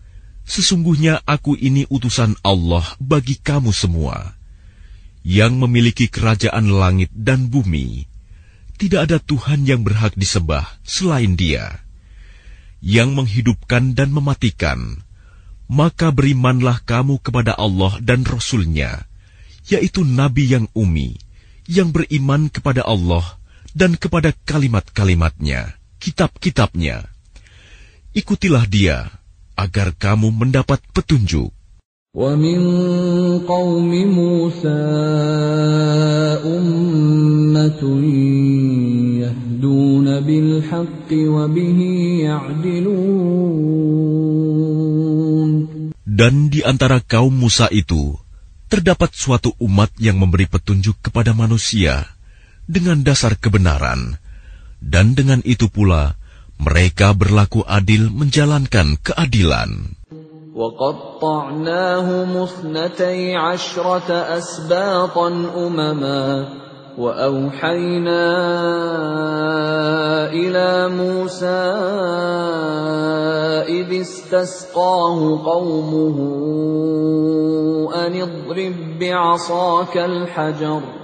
sesungguhnya aku ini utusan Allah bagi kamu semua, yang memiliki kerajaan langit dan bumi. Tidak ada Tuhan yang berhak disembah selain dia, yang menghidupkan dan mematikan. Maka berimanlah kamu kepada Allah dan Rasul-Nya, yaitu Nabi yang umi, yang beriman kepada Allah dan kepada kalimat-kalimatnya, kitab-kitabnya. Ikutilah dia, agar kamu mendapat petunjuk. ومن قوم موسى أمة يهدون بالحق وبه يعدلون Dan di antara kaum Musa itu, terdapat suatu umat yang memberi petunjuk kepada manusia dengan dasar kebenaran, dan dengan itu pula mereka berlaku adil menjalankan keadilan. وقطعناهم اثنتي عشرة أسباطا أمما وأوحينا إلى موسى إذ استسقاه قومه أن اضرب بعصاك الحجر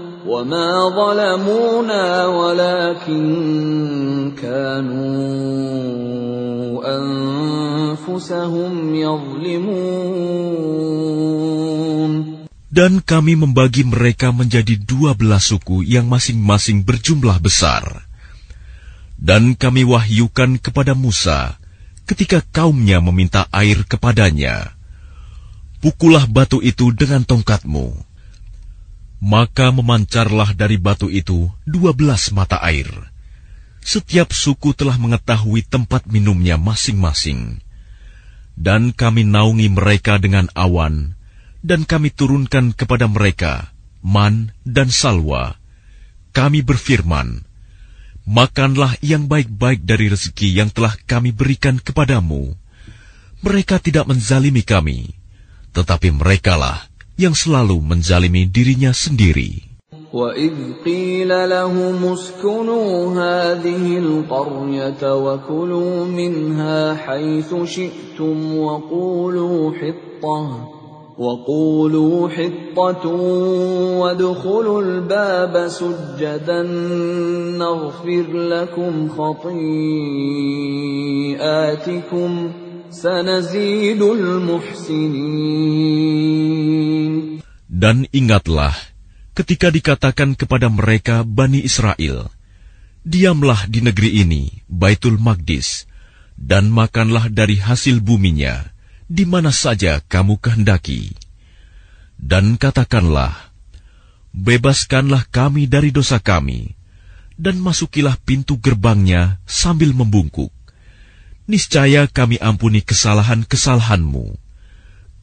وما ظلمونا ولكن كانوا أنفسهم يظلمون Dan kami membagi mereka menjadi dua belas suku yang masing-masing berjumlah besar. Dan kami wahyukan kepada Musa ketika kaumnya meminta air kepadanya. Pukullah batu itu dengan tongkatmu. maka memancarlah dari batu itu dua belas mata air. Setiap suku telah mengetahui tempat minumnya masing-masing. Dan kami naungi mereka dengan awan, dan kami turunkan kepada mereka man dan salwa. Kami berfirman, Makanlah yang baik-baik dari rezeki yang telah kami berikan kepadamu. Mereka tidak menzalimi kami, tetapi merekalah yang selalu menzalimi dirinya sendiri. وَإِذْ قِيلَ لَهُمُ اسْكُنُوا هَٰذِهِ الْقَرْيَةَ وَكُلُوا مِنْهَا حَيْثُ شِئْتُمْ وَقُولُوا حِطَّةٌ وَقُولُوا حِطَّةٌ وَادْخُلُوا الْبَابَ سُجَّدًا نَّغْفِرْ لَكُمْ خَطِيئَاتِكُمْ سَنَزِيدُ الْمُحْسِنِينَ Dan ingatlah ketika dikatakan kepada mereka Bani Israel, Diamlah di negeri ini, Baitul Magdis, dan makanlah dari hasil buminya, di mana saja kamu kehendaki. Dan katakanlah, Bebaskanlah kami dari dosa kami, dan masukilah pintu gerbangnya sambil membungkuk. Niscaya kami ampuni kesalahan-kesalahanmu.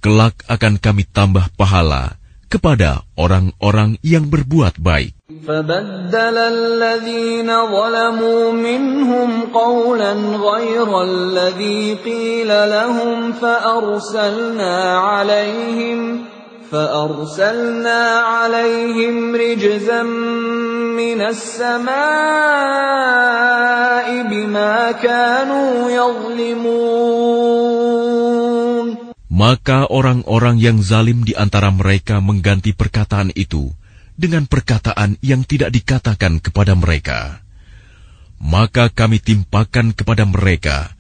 Kelak akan kami tambah pahala kepada orang-orang yang berbuat baik. فبدل الذين ظلموا منهم قولا غير الذي قيل لهم فأرسلنا عليهم فأرسلنا عليهم رجزا من السماء بما كانوا يظلمون Maka orang-orang yang zalim di antara mereka mengganti perkataan itu dengan perkataan yang tidak dikatakan kepada mereka. Maka kami timpakan kepada mereka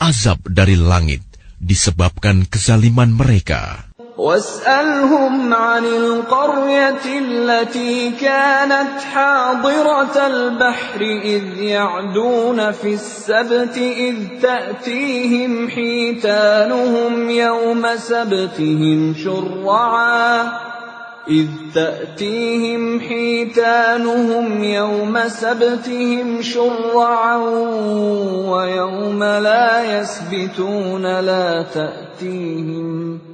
azab dari langit disebabkan kezaliman mereka. واسألهم عن القرية التي كانت حاضرة البحر إذ يعدون في السبت إذ تأتيهم حيتانهم يوم سبتهم شرعا. إذ تأتيهم حيتانهم يوم سبتهم شرعا ويوم لا يسبتون لا تأتيهم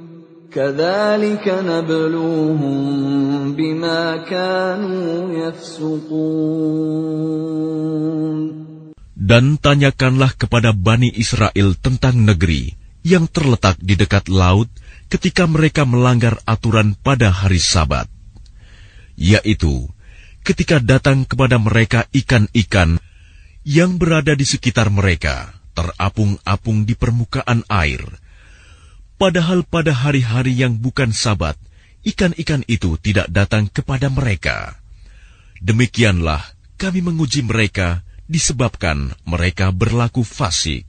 Dan tanyakanlah kepada Bani Israel tentang negeri yang terletak di dekat laut ketika mereka melanggar aturan pada hari Sabat, yaitu ketika datang kepada mereka ikan-ikan yang berada di sekitar mereka, terapung-apung di permukaan air. Padahal pada hari-hari yang bukan Sabat, ikan-ikan itu tidak datang kepada mereka. Demikianlah kami menguji mereka disebabkan mereka berlaku fasik.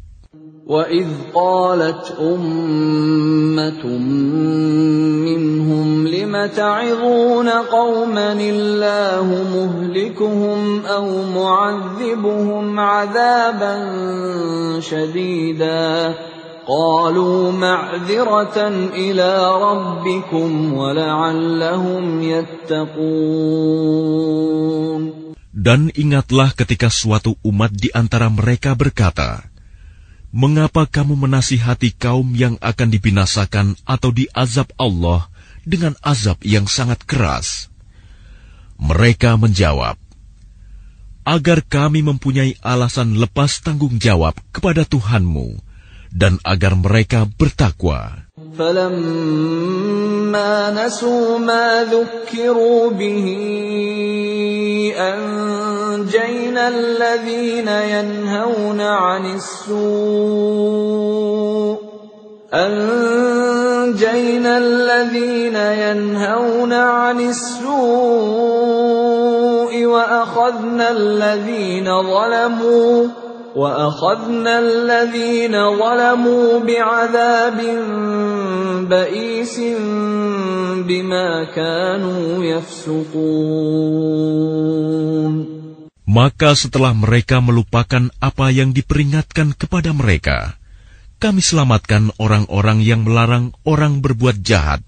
وَإِذْ قَالَتْ أُمَّةٌ مِّنْهُمْ لِمَ تَعِظُونَ قَوْمًا اللَّهُ مُهْلِكُهُمْ أَوْ مُعَذِّبُهُمْ عَذَابًا شَدِيدًا قَالُوا مَعْذِرَةً إِلَىٰ رَبِّكُمْ وَلَعَلَّهُمْ يَتَّقُونَ Dan ingatlah ketika suatu umat di antara mereka berkata, Mengapa kamu menasihati kaum yang akan dibinasakan atau diazab Allah dengan azab yang sangat keras? Mereka menjawab, Agar kami mempunyai alasan lepas tanggung jawab kepada Tuhanmu, dan agar mereka bertakwa. فلما نسوا ما ذكروا به أنجينا الذين ينهون عن السوء أنجينا الذين ينهون عن السوء وأخذنا الذين ظلموا وأخذنا الذين ظلموا بعذاب بئيس بما كانوا يفسقون Maka setelah mereka melupakan apa yang diperingatkan kepada mereka, kami selamatkan orang-orang yang melarang orang berbuat jahat,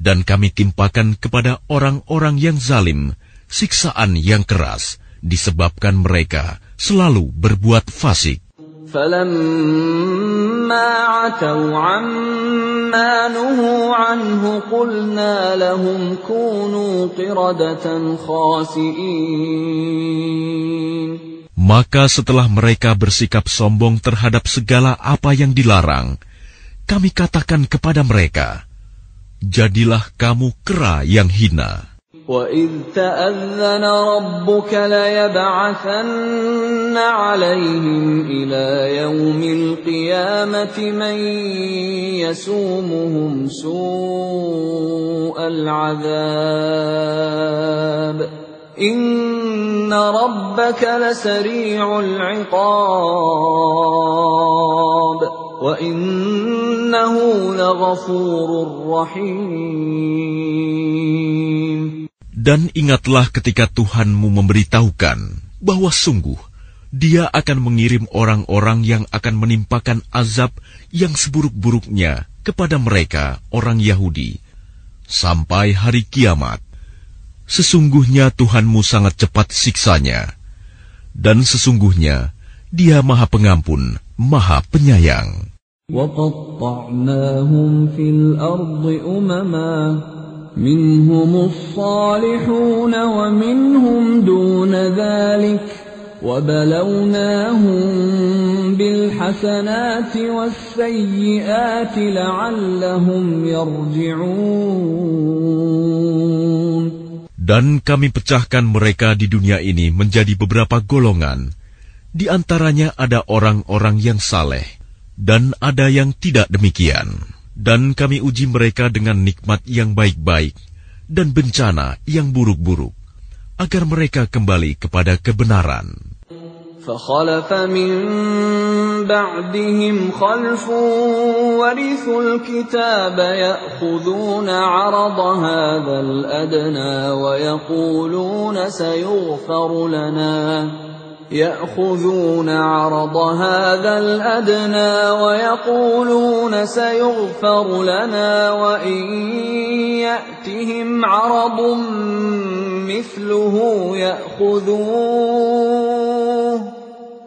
dan kami timpakan kepada orang-orang yang zalim siksaan yang keras disebabkan mereka selalu berbuat fasik. فلما عتوا عما نهوا عنه قلنا لهم كونوا قردة خاسئين Maka setelah mereka bersikap sombong terhadap segala apa yang dilarang, kami katakan kepada mereka, Jadilah kamu kera yang hina. وَإِذْ تَأَذَّنَ رَبُّكَ لَيَبْعَثَنَّ عَلَيْهِمْ إِلَى يَوْمِ الْقِيَامَةِ مَن يَسُومُهُمْ سُوءَ الْعَذَابِ إِنَّ رَبَّكَ لَسَرِيعُ الْعِقَابِ وَإِنَّهُ لَغَفُورٌ رَّحِيمٌ Dan ingatlah ketika Tuhanmu memberitahukan bahwa sungguh Dia akan mengirim orang-orang yang akan menimpakan azab yang seburuk-buruknya kepada mereka, orang Yahudi, sampai hari kiamat. Sesungguhnya Tuhanmu sangat cepat siksanya, dan sesungguhnya Dia Maha Pengampun, Maha Penyayang. وقطعناهم في الأرض أمما منهم الصالحون ومنهم دون ذلك وبلوناهم بالحسنات والسيئات لعلهم يرجعون Dan kami pecahkan mereka di dunia ini menjadi beberapa golongan. Di antaranya ada orang-orang yang saleh, dan ada yang tidak demikian. Dan kami uji mereka dengan nikmat yang baik-baik dan bencana yang buruk-buruk, agar mereka kembali kepada kebenaran. فخلف من بعدهم خلف ورثوا الكتاب يأخذون عرض هذا الأدنى ويقولون سيغفر لنا يأخذون عرض هذا الأدنى ويقولون سيغفر لنا وإن يأتهم عرض مثله يأخذوه.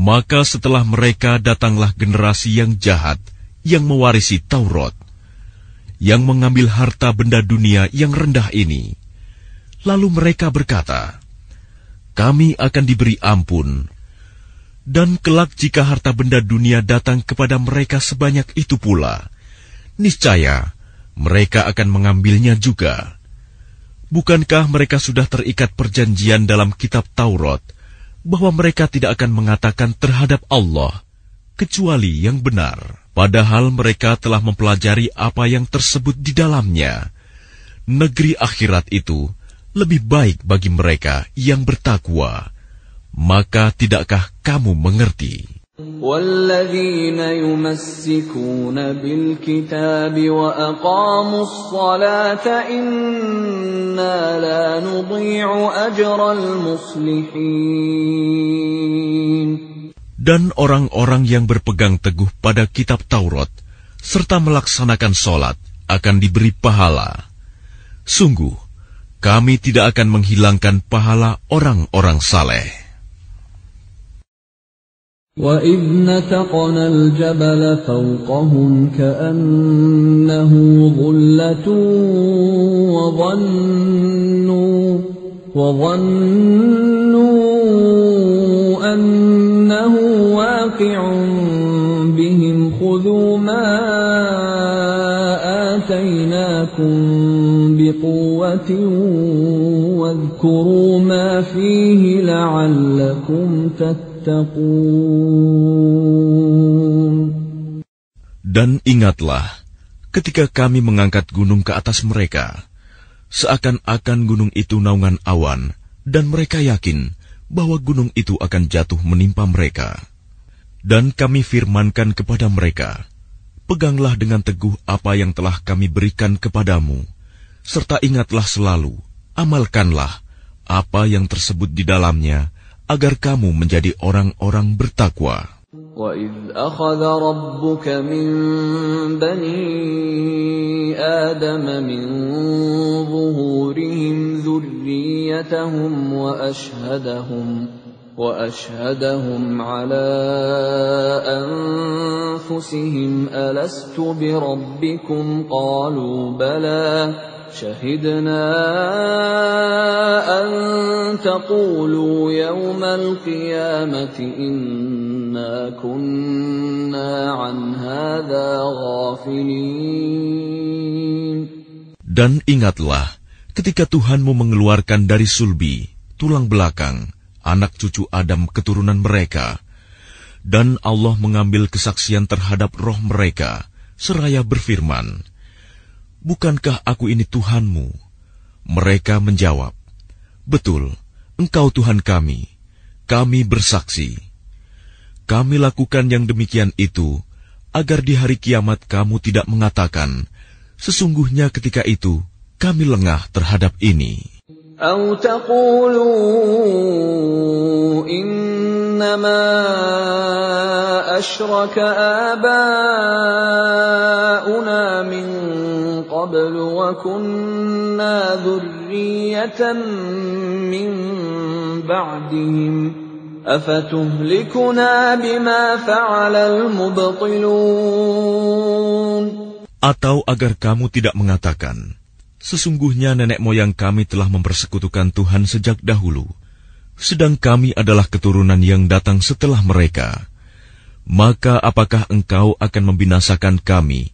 Maka setelah mereka datanglah generasi yang jahat yang mewarisi Taurat, yang mengambil harta benda dunia yang rendah ini. Lalu mereka berkata, "Kami akan diberi ampun." Dan kelak jika harta benda dunia datang kepada mereka sebanyak itu pula, niscaya mereka akan mengambilnya juga. Bukankah mereka sudah terikat perjanjian dalam kitab Taurat bahwa mereka tidak akan mengatakan terhadap Allah kecuali yang benar, padahal mereka telah mempelajari apa yang tersebut di dalamnya. Negeri akhirat itu lebih baik bagi mereka yang bertakwa. Maka tidakkah kamu mengerti? والذين يمسكون بالكتاب وأقاموا الصلاة إنا لا نضيع أجر المصلحين Dan orang-orang yang berpegang teguh pada kitab Taurat, serta melaksanakan sholat akan diberi pahala. Sungguh, kami tidak akan menghilangkan pahala orang-orang saleh. وَإِذْ نَتَقْنَا الْجَبَلَ فَوْقَهُمْ كَأَنَّهُ ظُلَّةٌ وَظَنُّوا وَظَنُّوا أَنَّهُ واقع بهم خذوا ما آتيناكم بقوة واذكروا ما فيه لعلكم تتقون Dan ingatlah, ketika kami mengangkat gunung ke atas mereka, seakan-akan gunung itu naungan awan, dan mereka yakin bahwa gunung itu akan jatuh menimpa mereka. Dan kami firmankan kepada mereka, Peganglah dengan teguh apa yang telah kami berikan kepadamu, serta ingatlah selalu, amalkanlah apa yang tersebut di dalamnya, agar kamu menjadi orang-orang bertakwa. وَإِذْ أَخَذَ رَبُّكَ مِنْ بَنِي آدَمَ مِنْ ظُهُورِهِمْ ذُرِّيَّتَهُمْ وَأَشْهَدَهُمْ وَأَشْهَدَهُمْ عَلَى أَنفُسِهِمْ أَلَسْتُ بِرَبِّكُمْ قَالُوا بَلَى شَهِدْنَا أَن تَقُولُوا يَوْمَ الْقِيَامَةِ إِنَّا كُنَّا عَنْ هَذَا غَافِلِينَ Dan ingatlah ketika Tuhanmu mengeluarkan dari sulbi, tulang belakang, anak cucu Adam keturunan mereka, dan Allah mengambil kesaksian terhadap roh mereka, seraya berfirman, Bukankah aku ini Tuhanmu? Mereka menjawab, Betul, engkau Tuhan kami, kami bersaksi. Kami lakukan yang demikian itu, agar di hari kiamat kamu tidak mengatakan, Sesungguhnya ketika itu, kami lengah terhadap ini. أَوْ تَقُولُوا إِنَّمَا أَشْرَكَ آبَاؤُنَا مِن قَبْلُ وَكُنَّا ذُرِّيَّةً مِّن بَعْدِهِمْ ۖ أَفَتُهْلِكُنَا بِمَا فَعَلَ الْمُبْطِلُونَ Atau agar kamu tidak mengatakan, Sesungguhnya nenek moyang kami telah mempersekutukan Tuhan sejak dahulu, sedang kami adalah keturunan yang datang setelah mereka. Maka apakah engkau akan membinasakan kami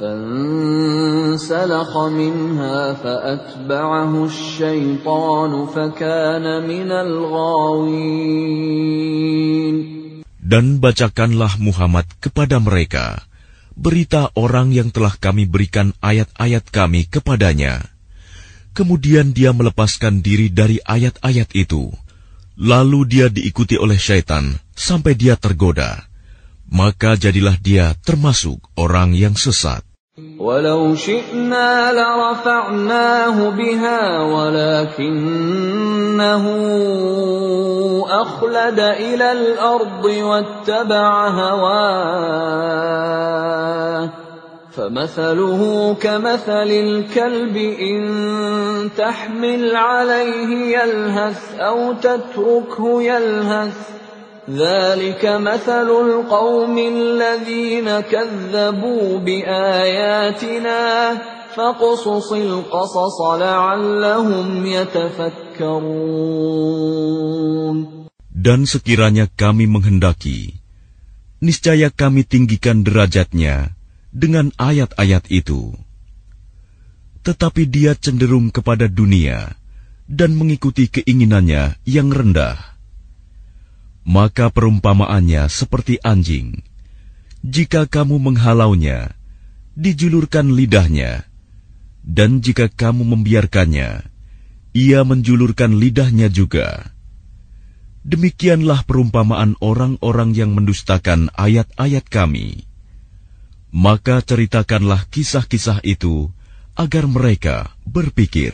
فانسلخ منها فأتبعه الشيطان فكان من الغاوين Dan bacakanlah Muhammad kepada mereka berita orang yang telah kami berikan ayat-ayat kami kepadanya. Kemudian dia melepaskan diri dari ayat-ayat itu. Lalu dia diikuti oleh syaitan sampai dia tergoda. Maka jadilah dia termasuk orang yang sesat. ولو شئنا لرفعناه بها ولكنه أخلد إلى الأرض واتبع هواه فمثله كمثل الكلب إن تحمل عليه يلهث أو تتركه يلهث ذلك مثل القوم الذين كذبوا بآياتنا فاقصص القصص لعلهم يتفكرون Dan sekiranya kami menghendaki, niscaya kami tinggikan derajatnya dengan ayat-ayat itu. Tetapi dia cenderung kepada dunia dan mengikuti keinginannya yang rendah maka perumpamaannya seperti anjing. Jika kamu menghalaunya, dijulurkan lidahnya, dan jika kamu membiarkannya, ia menjulurkan lidahnya juga. Demikianlah perumpamaan orang-orang yang mendustakan ayat-ayat kami. Maka ceritakanlah kisah-kisah itu agar mereka berpikir.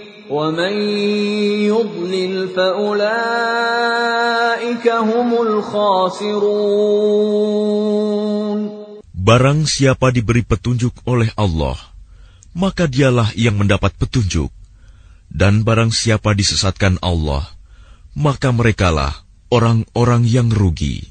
ومن يضلل فأولئك هم الخاسرون Barang siapa diberi petunjuk oleh Allah, maka dialah yang mendapat petunjuk. Dan barang siapa disesatkan Allah, maka merekalah orang-orang yang rugi.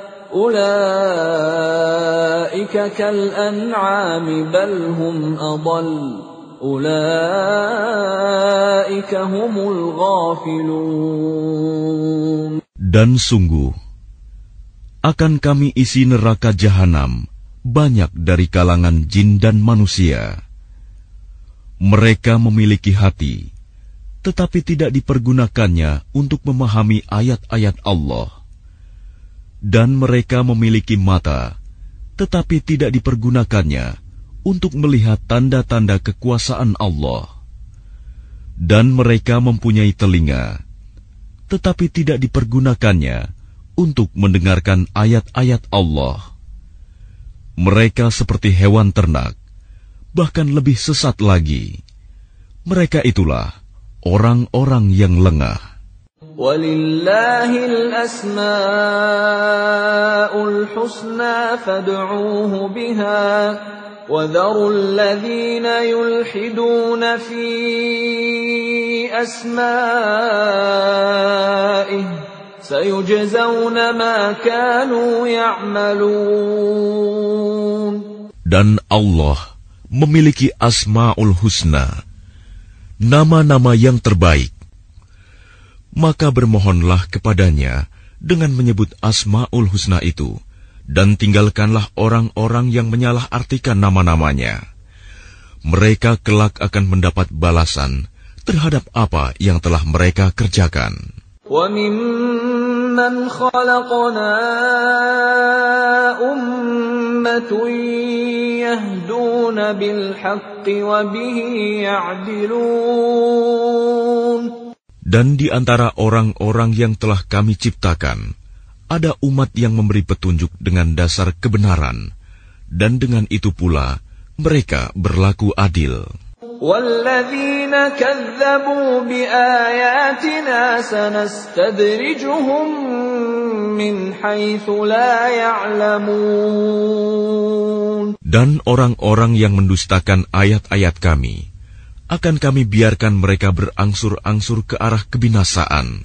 Dan sungguh, akan kami isi neraka jahanam banyak dari kalangan jin dan manusia. Mereka memiliki hati, tetapi tidak dipergunakannya untuk memahami ayat-ayat Allah. Dan mereka memiliki mata, tetapi tidak dipergunakannya untuk melihat tanda-tanda kekuasaan Allah. Dan mereka mempunyai telinga, tetapi tidak dipergunakannya untuk mendengarkan ayat-ayat Allah. Mereka seperti hewan ternak, bahkan lebih sesat lagi. Mereka itulah orang-orang yang lengah. ولله الأسماء الحسنى فادعوه بها وذروا الذين يلحدون في أسمائه سيجزون ما كانوا يعملون Dan Allah memiliki Asma'ul Husna, nama-nama yang terbaik. Maka bermohonlah kepadanya dengan menyebut Asma'ul Husna itu, dan tinggalkanlah orang-orang yang menyalahartikan nama-namanya. Mereka kelak akan mendapat balasan terhadap apa yang telah mereka kerjakan. وممن خلقنا أمة يهدون بالحق وبه يعدلون dan di antara orang-orang yang telah kami ciptakan, ada umat yang memberi petunjuk dengan dasar kebenaran, dan dengan itu pula mereka berlaku adil. Dan orang-orang yang mendustakan ayat-ayat kami, akan kami biarkan mereka berangsur-angsur ke arah kebinasaan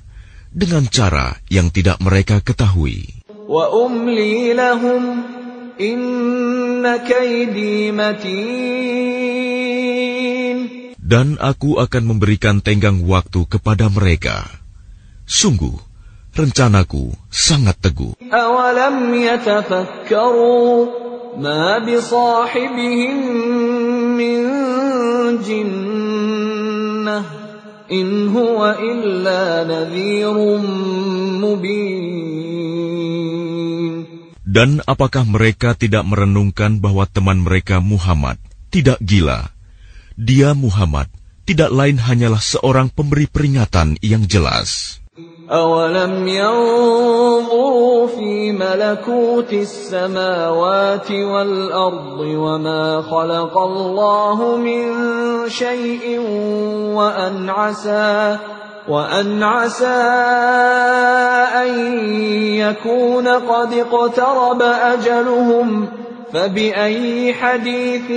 dengan cara yang tidak mereka ketahui. Dan aku akan memberikan tenggang waktu kepada mereka. Sungguh, rencanaku sangat teguh. Awalam yatafakkaru ma bisahibihim min جنة إن هو إلا نذير مبين Dan apakah mereka tidak merenungkan bahwa teman mereka Muhammad tidak gila? Dia Muhammad tidak lain hanyalah seorang pemberi peringatan yang jelas. أولم ينظروا في ملكوت السماوات والأرض وما خلق الله من شيء وأن عسى وأن عسى أن يكون قد اقترب أجلهم فبأي حديث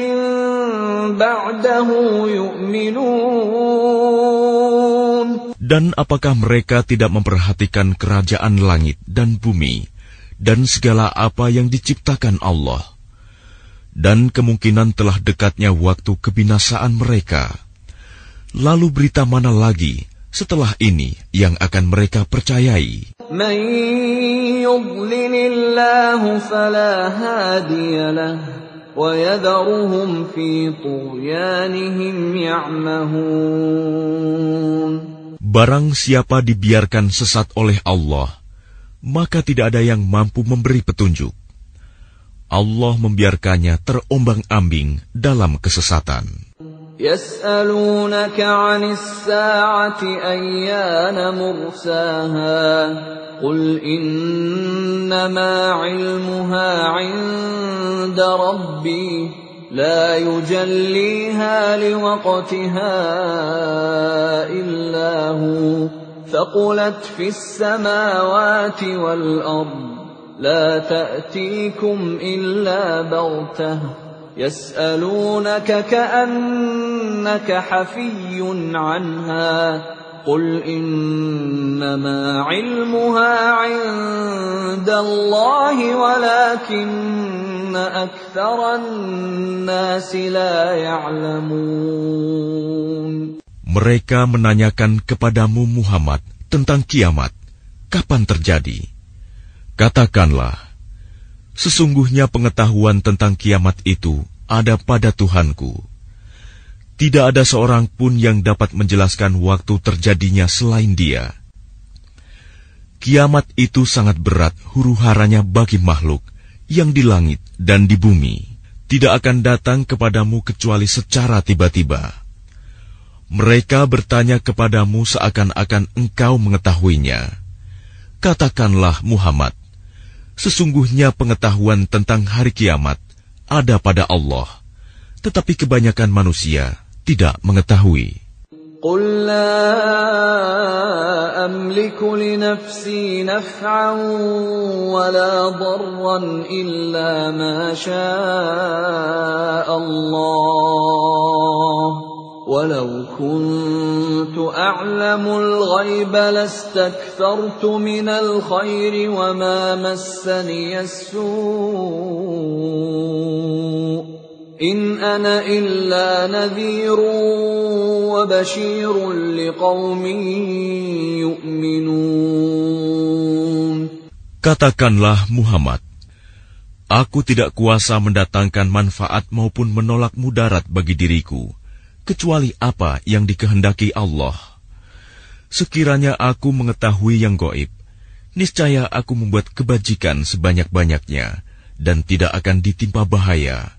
بعده يؤمنون Dan apakah mereka tidak memperhatikan kerajaan langit dan bumi dan segala apa yang diciptakan Allah? Dan kemungkinan telah dekatnya waktu kebinasaan mereka. Lalu berita mana lagi setelah ini yang akan mereka percayai? من يضلل الله فلا هادي له ويذرهم في طغيانهم يعمهون Barang siapa dibiarkan sesat oleh Allah, maka tidak ada yang mampu memberi petunjuk. Allah membiarkannya terombang-ambing dalam kesesatan. يسألونك عن الساعة أيان مرساها قل إنما علمها عند ربي لا يجليها لوقتها إلا هو. ثقلت في السماوات والأرض. لا تأتيكم إلا بغتة. يسألونك كأنك حفي عنها. قل إنما علمها عند الله ولكن أكثر الناس لا يعلمون Mereka menanyakan kepadamu Muhammad tentang kiamat, kapan terjadi? Katakanlah, sesungguhnya pengetahuan tentang kiamat itu ada pada Tuhanku. Tidak ada seorang pun yang dapat menjelaskan waktu terjadinya selain Dia. Kiamat itu sangat berat huru-haranya bagi makhluk yang di langit dan di bumi. Tidak akan datang kepadamu kecuali secara tiba-tiba. Mereka bertanya kepadamu seakan-akan engkau mengetahuinya. Katakanlah Muhammad, sesungguhnya pengetahuan tentang hari kiamat ada pada Allah, tetapi kebanyakan manusia tidak mengetahui. قل لا أملك لنفسي نفعا ولا ضرا إلا ما شاء الله ولو كنت أعلم الغيب لاستكثرت من الخير وما مسني السوء In ana illa wa. Katakanlah Muhammad, Aku tidak kuasa mendatangkan manfaat maupun menolak mudarat bagi diriku, kecuali apa yang dikehendaki Allah. Sekiranya aku mengetahui yang goib, niscaya aku membuat kebajikan sebanyak-banyaknya, dan tidak akan ditimpa bahaya.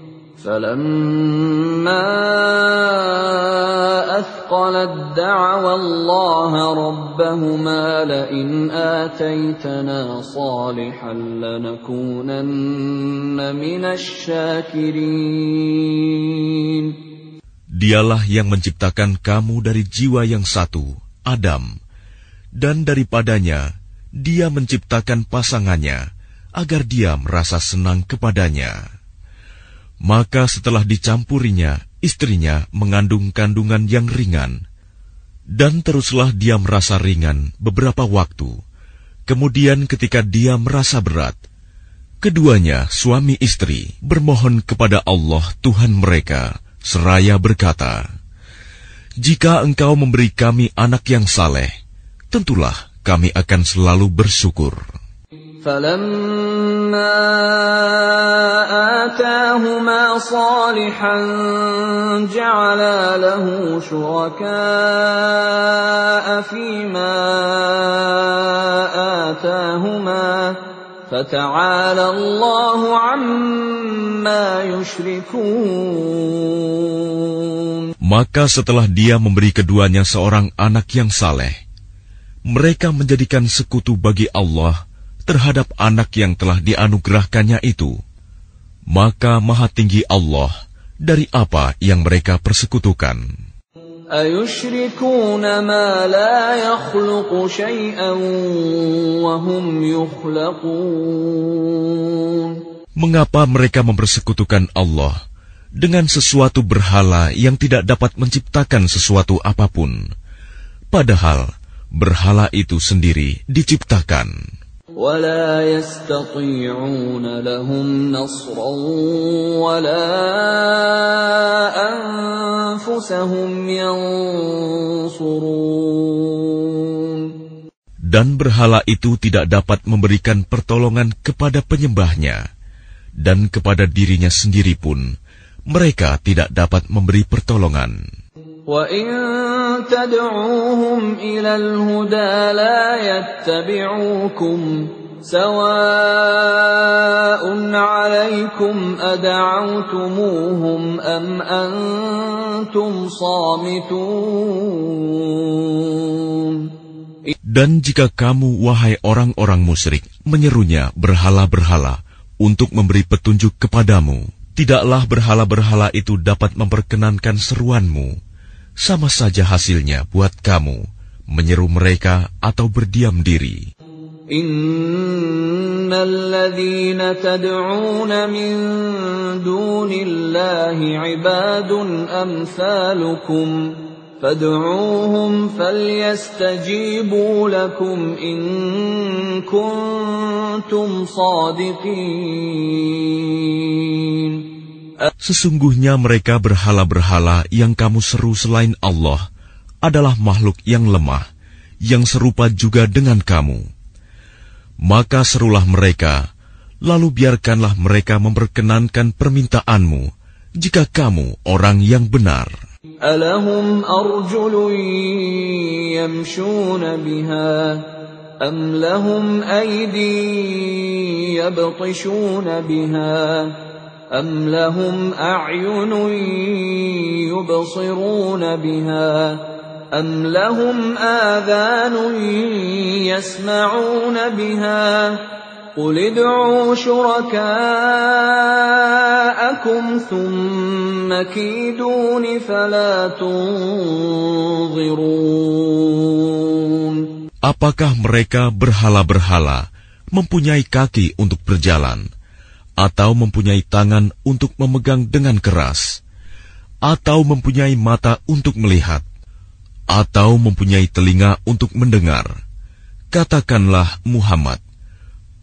فلما أثقلت دعوى الله ربهما لئن آتيتنا صالحا لنكونن من الشاكرين Dialah yang menciptakan kamu dari jiwa yang satu, Adam, dan daripadanya dia menciptakan pasangannya agar dia merasa senang kepadanya. Maka setelah dicampurinya, istrinya mengandung kandungan yang ringan, dan teruslah dia merasa ringan beberapa waktu. Kemudian ketika dia merasa berat, keduanya suami istri bermohon kepada Allah Tuhan mereka, seraya berkata, Jika engkau memberi kami anak yang saleh, tentulah kami akan selalu bersyukur. فلما آتاهما صالحا جعلا له شركاء فيما آتاهما فتعالى الله عما يشركون Maka setelah dia memberi keduanya seorang anak yang saleh, mereka menjadikan sekutu bagi Allah terhadap anak yang telah dianugerahkannya itu, maka maha tinggi Allah dari apa yang mereka persekutukan. أيشركون ما لا يخلق شيئا وهم يخلقون Mengapa mereka mempersekutukan Allah dengan sesuatu berhala yang tidak dapat menciptakan sesuatu apapun, padahal berhala itu sendiri diciptakan? ولا يستطيعون لهم نصرا ولا أنفسهم ينصرون Dan berhala itu tidak dapat memberikan pertolongan kepada penyembahnya, dan kepada dirinya sendiri pun mereka tidak dapat memberi pertolongan. وَإِن تَدْعُوهُمْ إِلَى الْهُدَى لَا يَتَّبِعُوكُمْ سَوَاءٌ عَلَيْكُمْ أَدَعَوْتُمُوهُمْ أَمْ أَنْتُمْ صَامِتُونَ Dan jika kamu, wahai orang-orang musyrik, menyerunya berhala-berhala untuk memberi petunjuk kepadamu, tidaklah berhala-berhala itu dapat memperkenankan seruanmu. Sama saja hasilnya buat kamu menyeru mereka atau berdiam diri. إن الذين تدعون من دون الله عباد أمثالكم فادعوهم فليستجيبوا لكم إن كنتم صادقين Sesungguhnya mereka berhala-berhala yang kamu seru selain Allah adalah makhluk yang lemah, yang serupa juga dengan kamu. Maka serulah mereka, lalu biarkanlah mereka memperkenankan permintaanmu, jika kamu orang yang benar. Alahum arjulun yamshuna biha, yabtishuna biha, أم لهم أعين يبصرون بها أم لهم آذان يسمعون بها قل ادعوا شركاءكم ثم كيدون فلا تنظرون Apakah mereka berhala-berhala mempunyai kaki untuk berjalan, Atau mempunyai tangan untuk memegang dengan keras, atau mempunyai mata untuk melihat, atau mempunyai telinga untuk mendengar? Katakanlah Muhammad,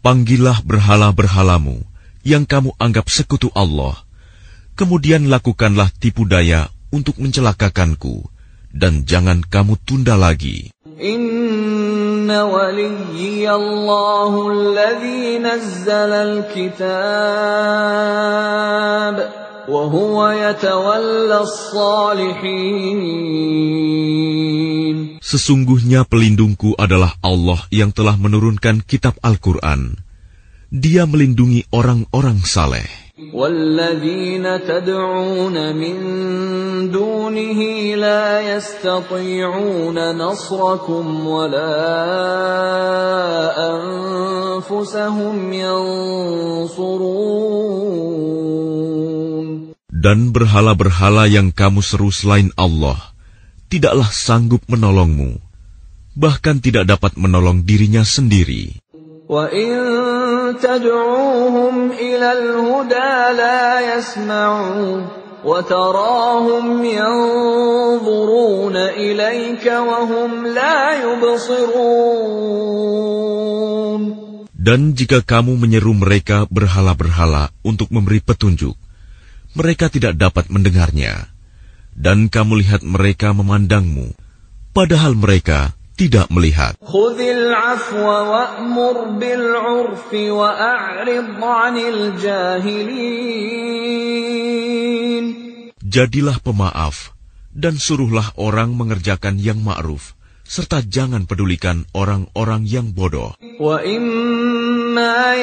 panggillah berhala-berhalamu yang kamu anggap sekutu Allah, kemudian lakukanlah tipu daya untuk mencelakakanku, dan jangan kamu tunda lagi. إن وليي الله الذي نزل الكتاب وهو يتولى الصالحين Sesungguhnya pelindungku adalah Allah yang telah menurunkan kitab Al-Quran. Dia melindungi orang-orang saleh. والذين تدعون من دونه لا يستطيعون نصركم ولا أنفسهم ينصرون Dan berhala-berhala yang kamu seru selain Allah tidaklah sanggup menolongmu, bahkan tidak dapat menolong dirinya sendiri. وإن تدعوهم إلى الهدى لا يسمعوا وتراهم ينظرون إليك وهم لا يبصرون Dan jika kamu menyeru mereka berhala-berhala untuk memberi petunjuk, mereka tidak dapat mendengarnya. Dan kamu lihat mereka memandangmu, padahal mereka tidak melihat. Jadilah pemaaf dan suruhlah orang mengerjakan yang ma'ruf serta jangan pedulikan orang-orang yang bodoh. Wa imma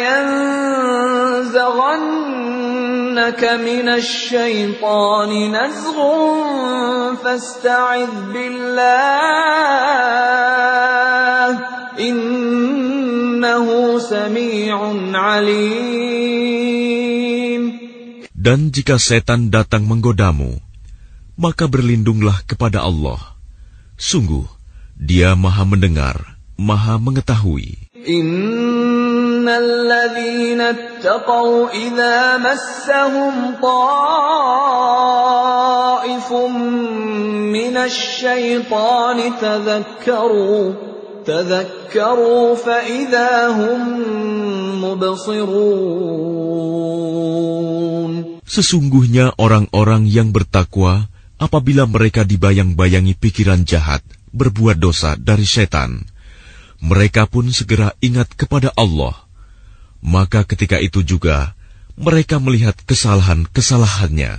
dan jika setan datang menggodamu maka berlindunglah kepada Allah. Sungguh dia maha mendengar maha mengetahui. إن الذين اتقوا إذا مسهم طائف من الشيطان تذكروا تذكروا فإذا هم مبصرون Sesungguhnya orang-orang yang bertakwa, apabila mereka dibayang-bayangi pikiran jahat, berbuat dosa dari setan, mereka pun segera ingat kepada Allah. Maka ketika itu juga mereka melihat kesalahan-kesalahannya.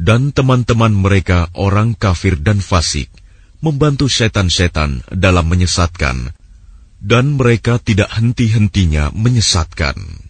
Dan teman-teman mereka orang kafir dan fasik membantu setan-setan dalam menyesatkan dan mereka tidak henti-hentinya menyesatkan.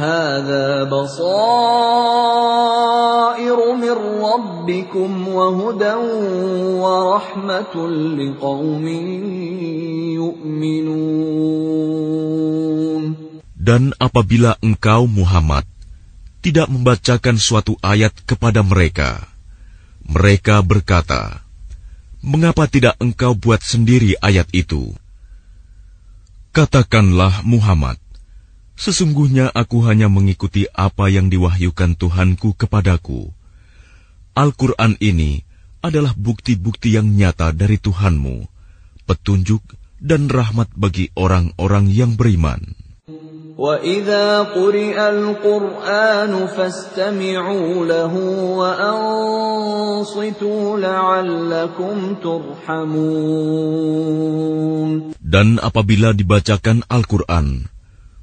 هذا بصائر من ربكم وهدى ورحمة لقوم يؤمنون Dan apabila engkau Muhammad tidak membacakan suatu ayat kepada mereka, mereka berkata, "Mengapa tidak engkau buat sendiri ayat itu?" Katakanlah Muhammad, sesungguhnya aku hanya mengikuti apa yang diwahyukan Tuhanku kepadaku. Al-Quran ini adalah bukti-bukti yang nyata dari Tuhanmu, petunjuk dan rahmat bagi orang-orang yang beriman. وإذا قرئ القرآن فاستمعوا له وأنصتوا لعلكم ترحمون Dan apabila dibacakan Al-Quran,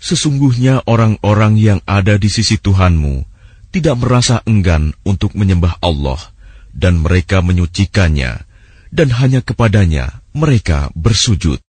Sesungguhnya orang-orang yang ada di sisi Tuhanmu tidak merasa enggan untuk menyembah Allah, dan mereka menyucikannya, dan hanya kepadanya mereka bersujud.